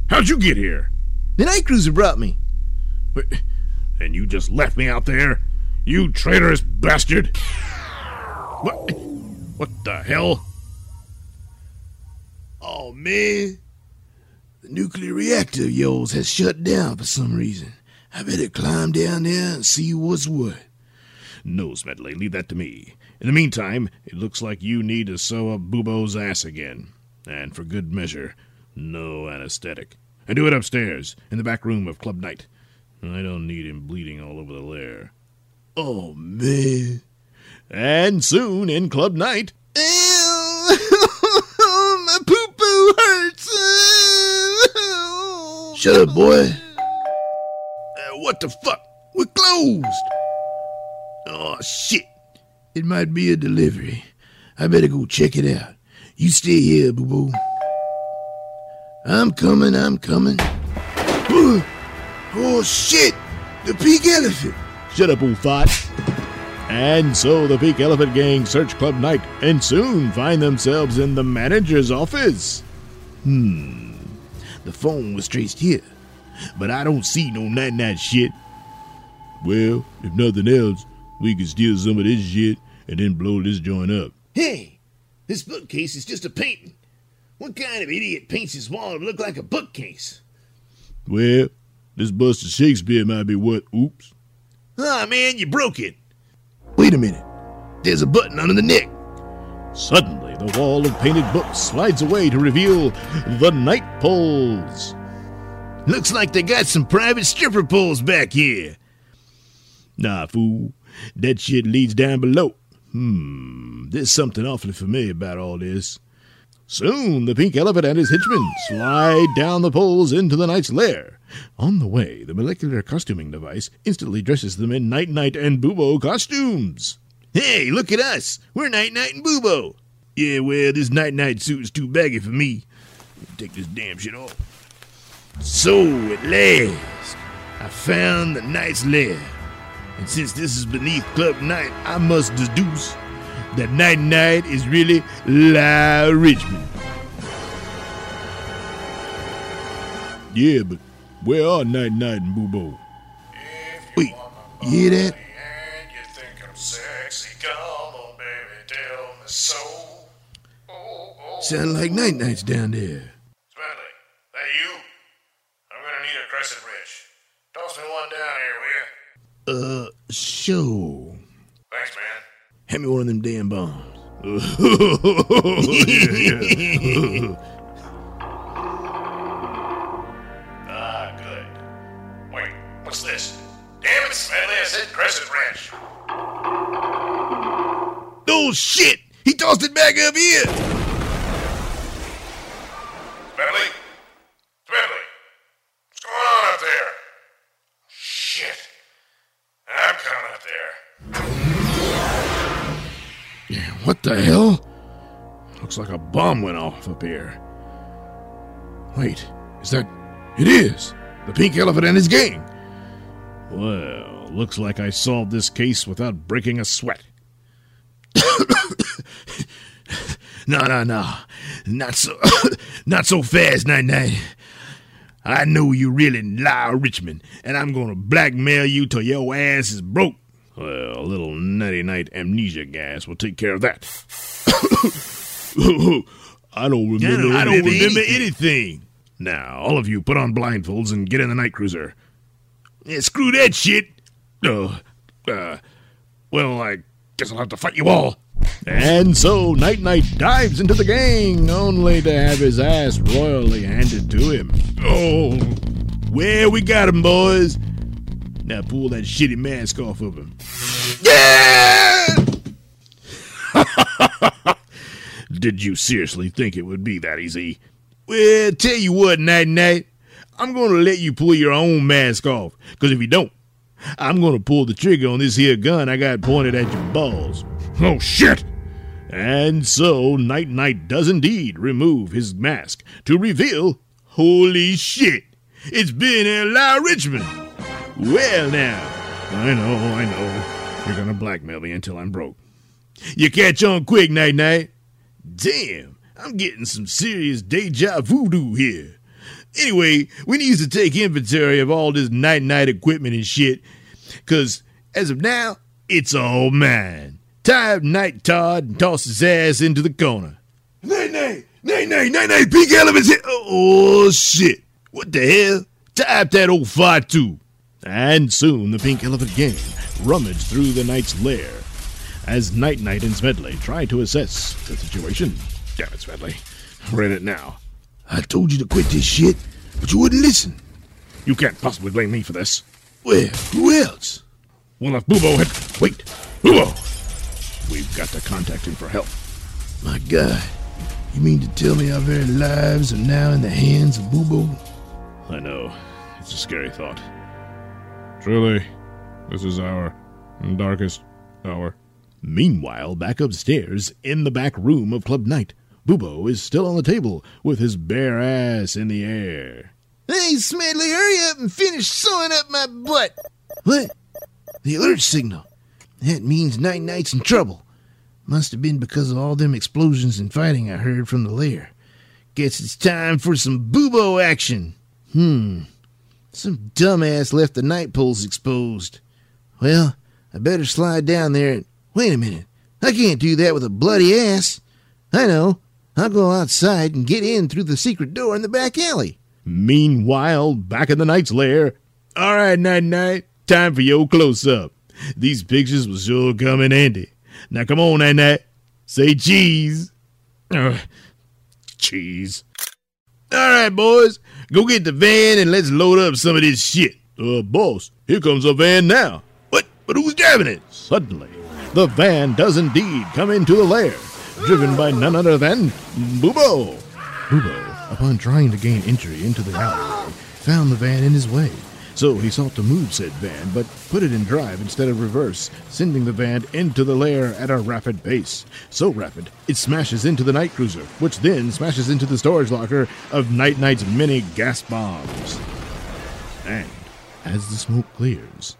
How'd you get here? The night cruiser brought me. But, and you just left me out there? You traitorous bastard! What? What the hell? Oh, man. The nuclear reactor of yours has shut down for some reason. I better climb down there and see what's what. No, Smedley, leave that to me. In the meantime, it looks like you need to sew up Bubo's ass again. And for good measure, no anesthetic. And do it upstairs, in the back room of Club Night. I don't need him bleeding all over the lair. Oh, man. And soon in Club Night. Ew! My poo poo hurts! Shut up, boy. What the fuck? We're closed! Oh, shit. It might be a delivery. I better go check it out. You stay here, boo boo. I'm coming, I'm coming. Oh, shit! The pink elephant! Shut up, Ulfot. And so the Pink Elephant Gang search Club Night and soon find themselves in the manager's office. Hmm. The phone was traced here, but I don't see no night knight shit. Well, if nothing else, we can steal some of this shit and then blow this joint up. Hey, this bookcase is just a painting. What kind of idiot paints his wall to look like a bookcase? Well, this bust of Shakespeare might be what? Oops. Ah, oh, man, you broke it. Wait a minute. There's a button under the neck. Suddenly, the wall of painted books slides away to reveal the night poles. Looks like they got some private stripper poles back here. Nah, fool. That shit leads down below. Hmm, there's something awfully familiar about all this. Soon the pink elephant and his henchmen slide down the poles into the knight's lair. On the way, the molecular costuming device instantly dresses them in Night Knight and Bubo costumes. Hey, look at us! We're Night Knight and Bubo! Yeah, well, this Night Knight suit is too baggy for me. Take this damn shit off. So, at last, I found the knight's lair. And since this is beneath Club Night, I must deduce that Night Knight is really La Richmond. Yeah, but where are Night Knight and Bubo? Wait, you hear that? Sound like Night Knight's down there. Smedley, that you? I'm gonna need a crescent wrench. Toss me one down here, will Uh, sure. Thanks, man. Hand me one of them damn bombs. ah, good. Wait, what's this? Damn it, Smedley, I said crescent wrench. Oh, shit! He tossed it back up here! Smedley? Smedley? What's going on up there? Shit. I'm coming up there. What the hell? Looks like a bomb went off up here. Wait, is that. It is! The Pink Elephant and his gang! Well, looks like I solved this case without breaking a sweat. no, no, no. Not so. not so fast, Night Knight. I know you really lie, Richmond, and I'm gonna blackmail you till your ass is broke. Well, a little nutty night amnesia gas will take care of that. I don't remember. I don't anything. remember anything. Now, all of you, put on blindfolds and get in the night cruiser. Yeah, screw that shit. Uh, uh, well, I guess I'll have to fight you all. And so Night Knight dives into the gang, only to have his ass royally handed to him. Oh, well, we got him, boys. Now pull that shitty mask off of him. Yeah! Did you seriously think it would be that easy? Well, tell you what, Night Knight, I'm going to let you pull your own mask off, because if you don't, I'm going to pull the trigger on this here gun I got pointed at your balls. Oh, shit! And so, Night Knight does indeed remove his mask to reveal, holy shit, it's been Eli Richmond. Well, now, I know, I know, you're going to blackmail me until I'm broke. You catch on quick, Night Knight. Damn, I'm getting some serious deja voodoo here. Anyway, we need to take inventory of all this night knight equipment and shit, because as of now, it's all mine. Tie up Night Todd and toss his ass into the corner. Night night, night night, night night, pink elephants here. Oh, shit. What the hell? Tie up that old fight too. And soon the pink elephant gang rummaged through the knight's lair as Night Knight and Smedley tried to assess the situation. Damn it, Smedley. We're in it now. I told you to quit this shit, but you wouldn't listen. You can't possibly blame me for this. Well, who else? Well, if Bubo had. Wait! Bubo! We've got to contact him for help. My God. You mean to tell me our very lives are now in the hands of Bubo? I know. It's a scary thought. Truly, this is our darkest hour. Meanwhile, back upstairs, in the back room of Club Night, Bubo is still on the table with his bare ass in the air. Hey, Smedley, hurry up and finish sewing up my butt. What? The alert signal. That means Night Knight's in trouble. Must have been because of all them explosions and fighting I heard from the lair. Guess it's time for some Bubo action. Hmm. Some dumbass left the night poles exposed. Well, I better slide down there and. Wait a minute. I can't do that with a bloody ass. I know. I'll go outside and get in through the secret door in the back alley. Meanwhile, back in the night's lair. All right, Night Knight, time for your close up. These pictures will sure come in handy. Now come on, Night Knight. Say cheese. Cheese. All right, boys, go get the van and let's load up some of this shit. Uh, boss, here comes a van now. What? But who's driving it? Suddenly, the van does indeed come into the lair, driven by none other than Bubo. Bubo, upon trying to gain entry into the alleyway, found the van in his way. So he sought to move said van, but put it in drive instead of reverse, sending the van into the lair at a rapid pace. So rapid, it smashes into the night cruiser, which then smashes into the storage locker of Night Knight's many gas bombs. And as the smoke clears,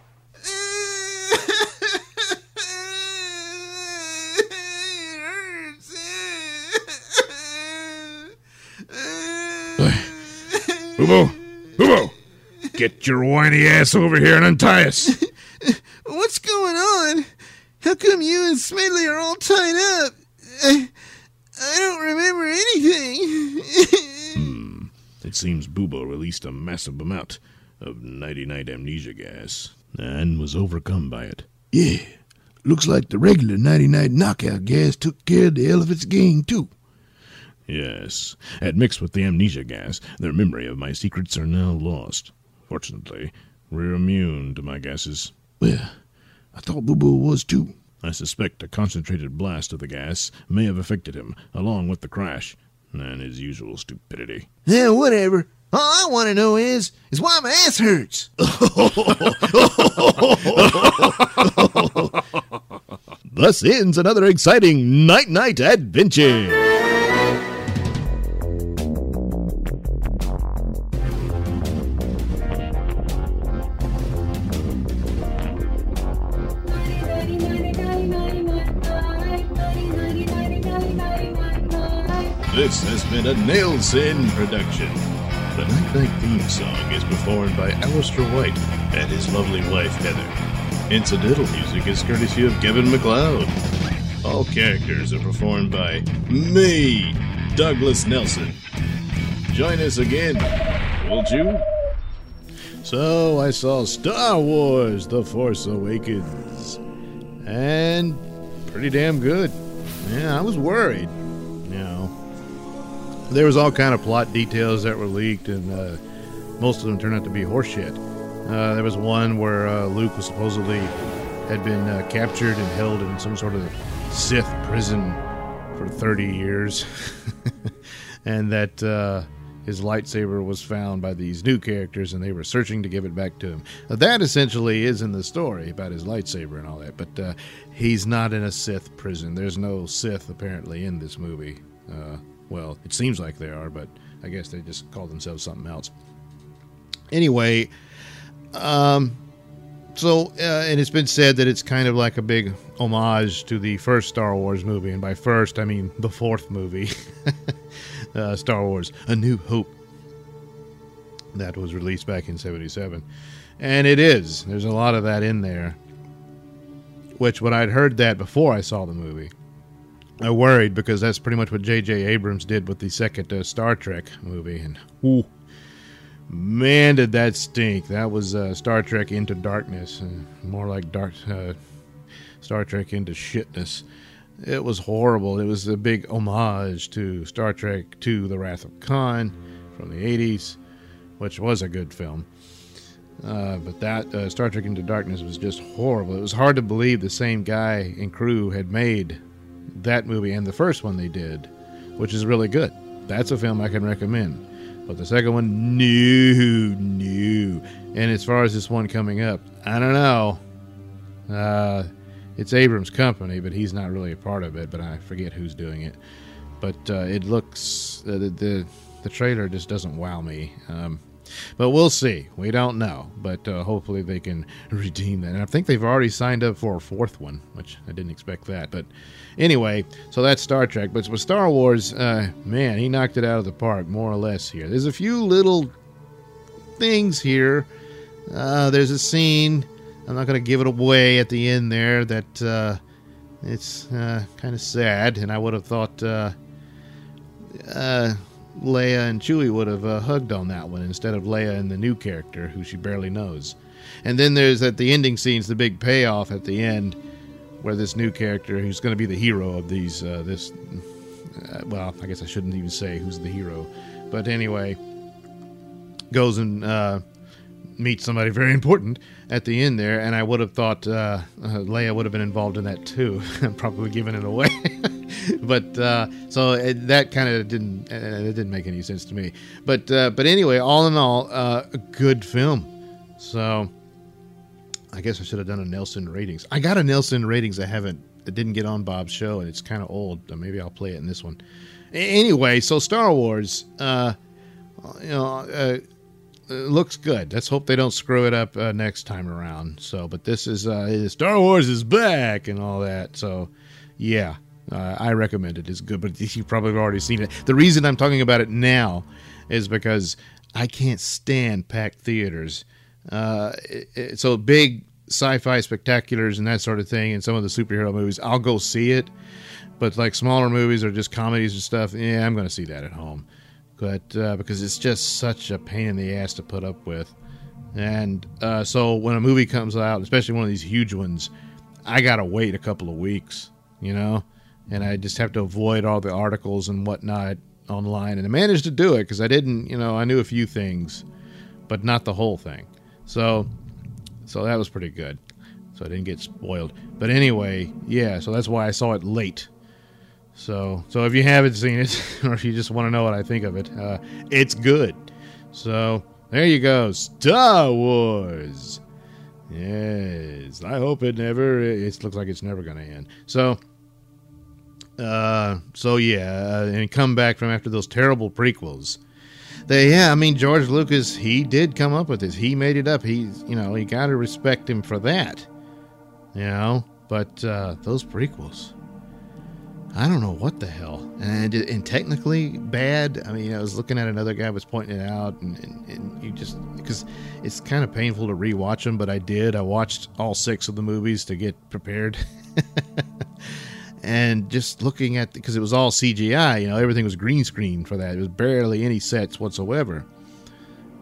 Bubo! Bubo! Get your whiny ass over here and untie us! What's going on? How come you and Smedley are all tied up? I, I don't remember anything. Hmm. it seems Bubo released a massive amount of nighty night amnesia gas and was overcome by it. yeah, looks like the regular 99 knockout gas took care of the elephant's gang, too. Yes, and mixed with the amnesia gas, their memory of my secrets are now lost. Fortunately, we're immune to my gases. Well, I thought Bubo was too. I suspect a concentrated blast of the gas may have affected him, along with the crash and his usual stupidity. Yeah, whatever. All I want to know is, is why my ass hurts. Thus ends another exciting night knight adventure. Been a Nailsin production. The Night Knight theme song is performed by Alistair White and his lovely wife Heather. Incidental music is courtesy of Kevin MacLeod. All characters are performed by me, Douglas Nelson. Join us again, won't you? So I saw Star Wars The Force Awakens. And pretty damn good. Yeah, I was worried. You know, there was all kind of plot details that were leaked, and uh, most of them turned out to be horseshit. Uh, there was one where uh, Luke was supposedly had been uh, captured and held in some sort of Sith prison for 30 years, and that uh, his lightsaber was found by these new characters, and they were searching to give it back to him. Now, that essentially is in the story about his lightsaber and all that, but uh, he's not in a Sith prison. There's no Sith apparently in this movie. Uh, well, it seems like they are, but I guess they just call themselves something else. Anyway, um, so uh, and it's been said that it's kind of like a big homage to the first Star Wars movie, and by first I mean the fourth movie, uh, Star Wars: A New Hope. That was released back in '77, and it is. There's a lot of that in there. Which, when I'd heard that before I saw the movie, I worried because that's pretty much what J.J. Abrams did with the second uh, Star Trek movie, and ooh, man, did that stink! That was uh, Star Trek Into Darkness, uh, more like Dark uh, Star Trek Into Shitness. It was horrible. It was a big homage to Star Trek II: The Wrath of Khan from the '80s, which was a good film. Uh, but that uh, Star Trek Into Darkness was just horrible. It was hard to believe the same guy and crew had made that movie and the first one they did, which is really good. That's a film I can recommend. But the second one, no, no. And as far as this one coming up, I don't know. Uh, it's Abrams' company, but he's not really a part of it. But I forget who's doing it. But uh, it looks uh, the, the the trailer just doesn't wow me. Um, but we'll see. We don't know. But uh, hopefully they can redeem that. And I think they've already signed up for a fourth one, which I didn't expect that. But anyway, so that's Star Trek. But with Star Wars, uh, man, he knocked it out of the park, more or less, here. There's a few little things here. Uh, there's a scene. I'm not going to give it away at the end there that uh, it's uh, kind of sad. And I would have thought. Uh, uh, Leia and Chewie would have uh, hugged on that one instead of Leia and the new character who she barely knows. And then there's at the ending scenes the big payoff at the end where this new character who's going to be the hero of these uh, this uh, well I guess I shouldn't even say who's the hero but anyway goes and uh, meets somebody very important at the end there and I would have thought uh, uh, Leia would have been involved in that too probably giving it away but uh, so it, that kind of didn't uh, it didn't make any sense to me. But uh, but anyway, all in all, uh, a good film. So I guess I should have done a Nelson ratings. I got a Nelson ratings. I haven't. It didn't get on Bob's show, and it's kind of old. Maybe I'll play it in this one. Anyway, so Star Wars, uh, you know. Uh, looks good. Let's hope they don't screw it up uh, next time around. So, but this is uh, Star Wars is back and all that. So, yeah, uh, I recommend it. It's good, but you've probably already seen it. The reason I'm talking about it now is because I can't stand packed theaters. Uh, it, it, so big sci-fi spectaculars and that sort of thing, and some of the superhero movies, I'll go see it. But like smaller movies or just comedies and stuff, yeah, I'm going to see that at home. But uh, because it's just such a pain in the ass to put up with, and uh, so when a movie comes out, especially one of these huge ones, I gotta wait a couple of weeks, you know and I just have to avoid all the articles and whatnot online. And I managed to do it because I didn't, you know, I knew a few things, but not the whole thing. So, so that was pretty good. So I didn't get spoiled. But anyway, yeah. So that's why I saw it late. So, so if you haven't seen it, or if you just want to know what I think of it, uh, it's good. So there you go, Star Wars. Yes, I hope it never. It looks like it's never going to end. So uh, so yeah, uh, and come back from after those terrible prequels. They, yeah, I mean George Lucas, he did come up with this. He made it up. He's, you know, you got to respect him for that. You know, but uh, those prequels, I don't know what the hell, and and technically bad. I mean, I was looking at another guy was pointing it out, and, and, and you just because it's kind of painful to rewatch them, but I did. I watched all six of the movies to get prepared. and just looking at because it was all CGI, you know, everything was green screen for that. It was barely any sets whatsoever.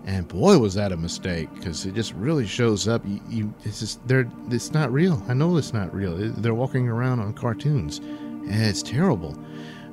And boy, was that a mistake because it just really shows up. You, you, it's just they're it's not real. I know it's not real. They're walking around on cartoons, it's terrible.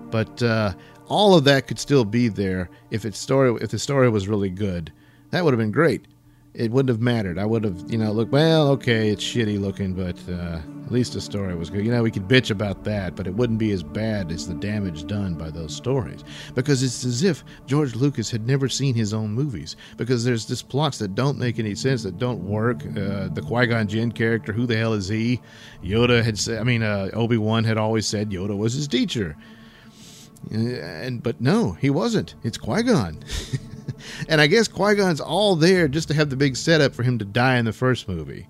But uh, all of that could still be there if its story if the story was really good. That would have been great. It wouldn't have mattered. I would have, you know, look, well, okay, it's shitty looking, but uh, at least the story was good. You know, we could bitch about that, but it wouldn't be as bad as the damage done by those stories. Because it's as if George Lucas had never seen his own movies. Because there's just plots that don't make any sense, that don't work. Uh, the Qui Gon Jinn character, who the hell is he? Yoda had said, I mean, uh, Obi Wan had always said Yoda was his teacher. And but no, he wasn't. It's Qui Gon. and I guess Qui Gon's all there just to have the big setup for him to die in the first movie.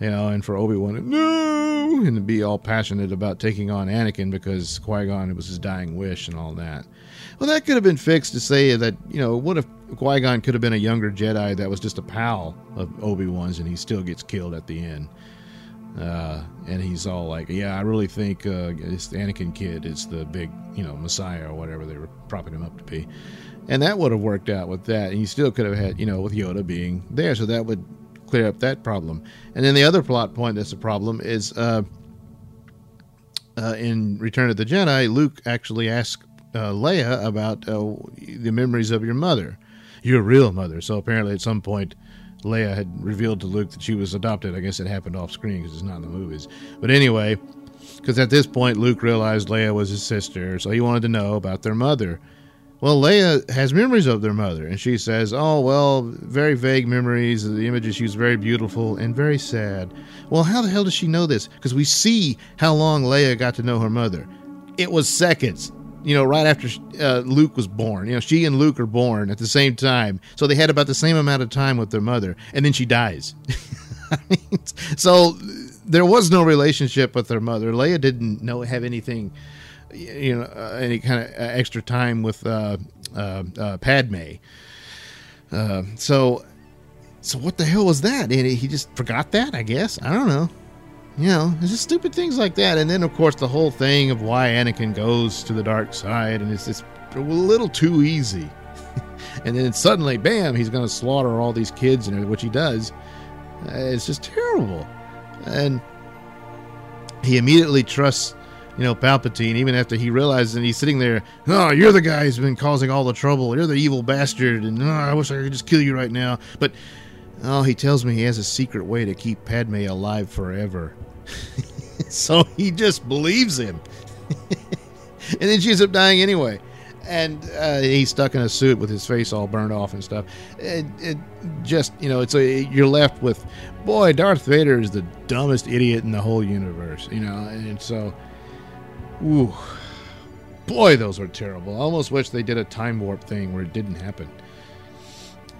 You know, and for Obi Wan, no, and to be all passionate about taking on Anakin because Qui Gon was his dying wish and all that. Well, that could have been fixed to say that, you know, what if Qui Gon could have been a younger Jedi that was just a pal of Obi Wan's and he still gets killed at the end? Uh, and he's all like, "Yeah, I really think uh, this Anakin kid is the big, you know, Messiah or whatever they were propping him up to be," and that would have worked out with that. And you still could have had, you know, with Yoda being there, so that would clear up that problem. And then the other plot point that's a problem is uh, uh, in Return of the Jedi, Luke actually asked uh, Leia about uh, the memories of your mother, your real mother. So apparently, at some point. Leia had revealed to Luke that she was adopted. I guess it happened off screen because it's not in the movies. But anyway, because at this point Luke realized Leia was his sister, so he wanted to know about their mother. Well, Leia has memories of their mother, and she says, "Oh, well, very vague memories. The images she was very beautiful and very sad." Well, how the hell does she know this? Because we see how long Leia got to know her mother. It was seconds you know, right after uh, Luke was born. You know, she and Luke are born at the same time, so they had about the same amount of time with their mother, and then she dies. So there was no relationship with their mother. Leia didn't know have anything, you know, uh, any kind of extra time with uh, uh, uh Padme. Uh, so, so what the hell was that? And he just forgot that. I guess I don't know you know, it's just stupid things like that. And then, of course, the whole thing of why Anakin goes to the dark side, and it's just a little too easy. and then suddenly, bam, he's going to slaughter all these kids, and which he does. Uh, it's just terrible. And he immediately trusts, you know, Palpatine, even after he realizes, and he's sitting there, oh, you're the guy who's been causing all the trouble. You're the evil bastard, and oh, I wish I could just kill you right now. But Oh, he tells me he has a secret way to keep Padme alive forever. so he just believes him. and then she ends up dying anyway. And uh, he's stuck in a suit with his face all burned off and stuff. It, it just, you know, it's a, you're left with, boy, Darth Vader is the dumbest idiot in the whole universe, you know. And so, ooh, boy, those were terrible. I almost wish they did a time warp thing where it didn't happen.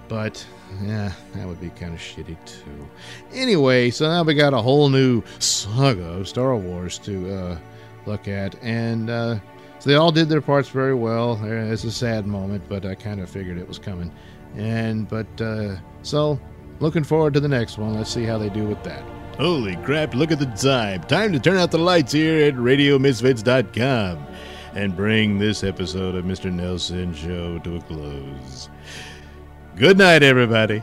But yeah, that would be kind of shitty too. Anyway, so now we got a whole new saga of Star Wars to uh, look at, and uh, so they all did their parts very well. It's a sad moment, but I kind of figured it was coming. And but uh, so looking forward to the next one. Let's see how they do with that. Holy crap, look at the time. Time to turn out the lights here at RadioMisfits.com and bring this episode of Mr. Nailsin Show to a close. Good night, everybody.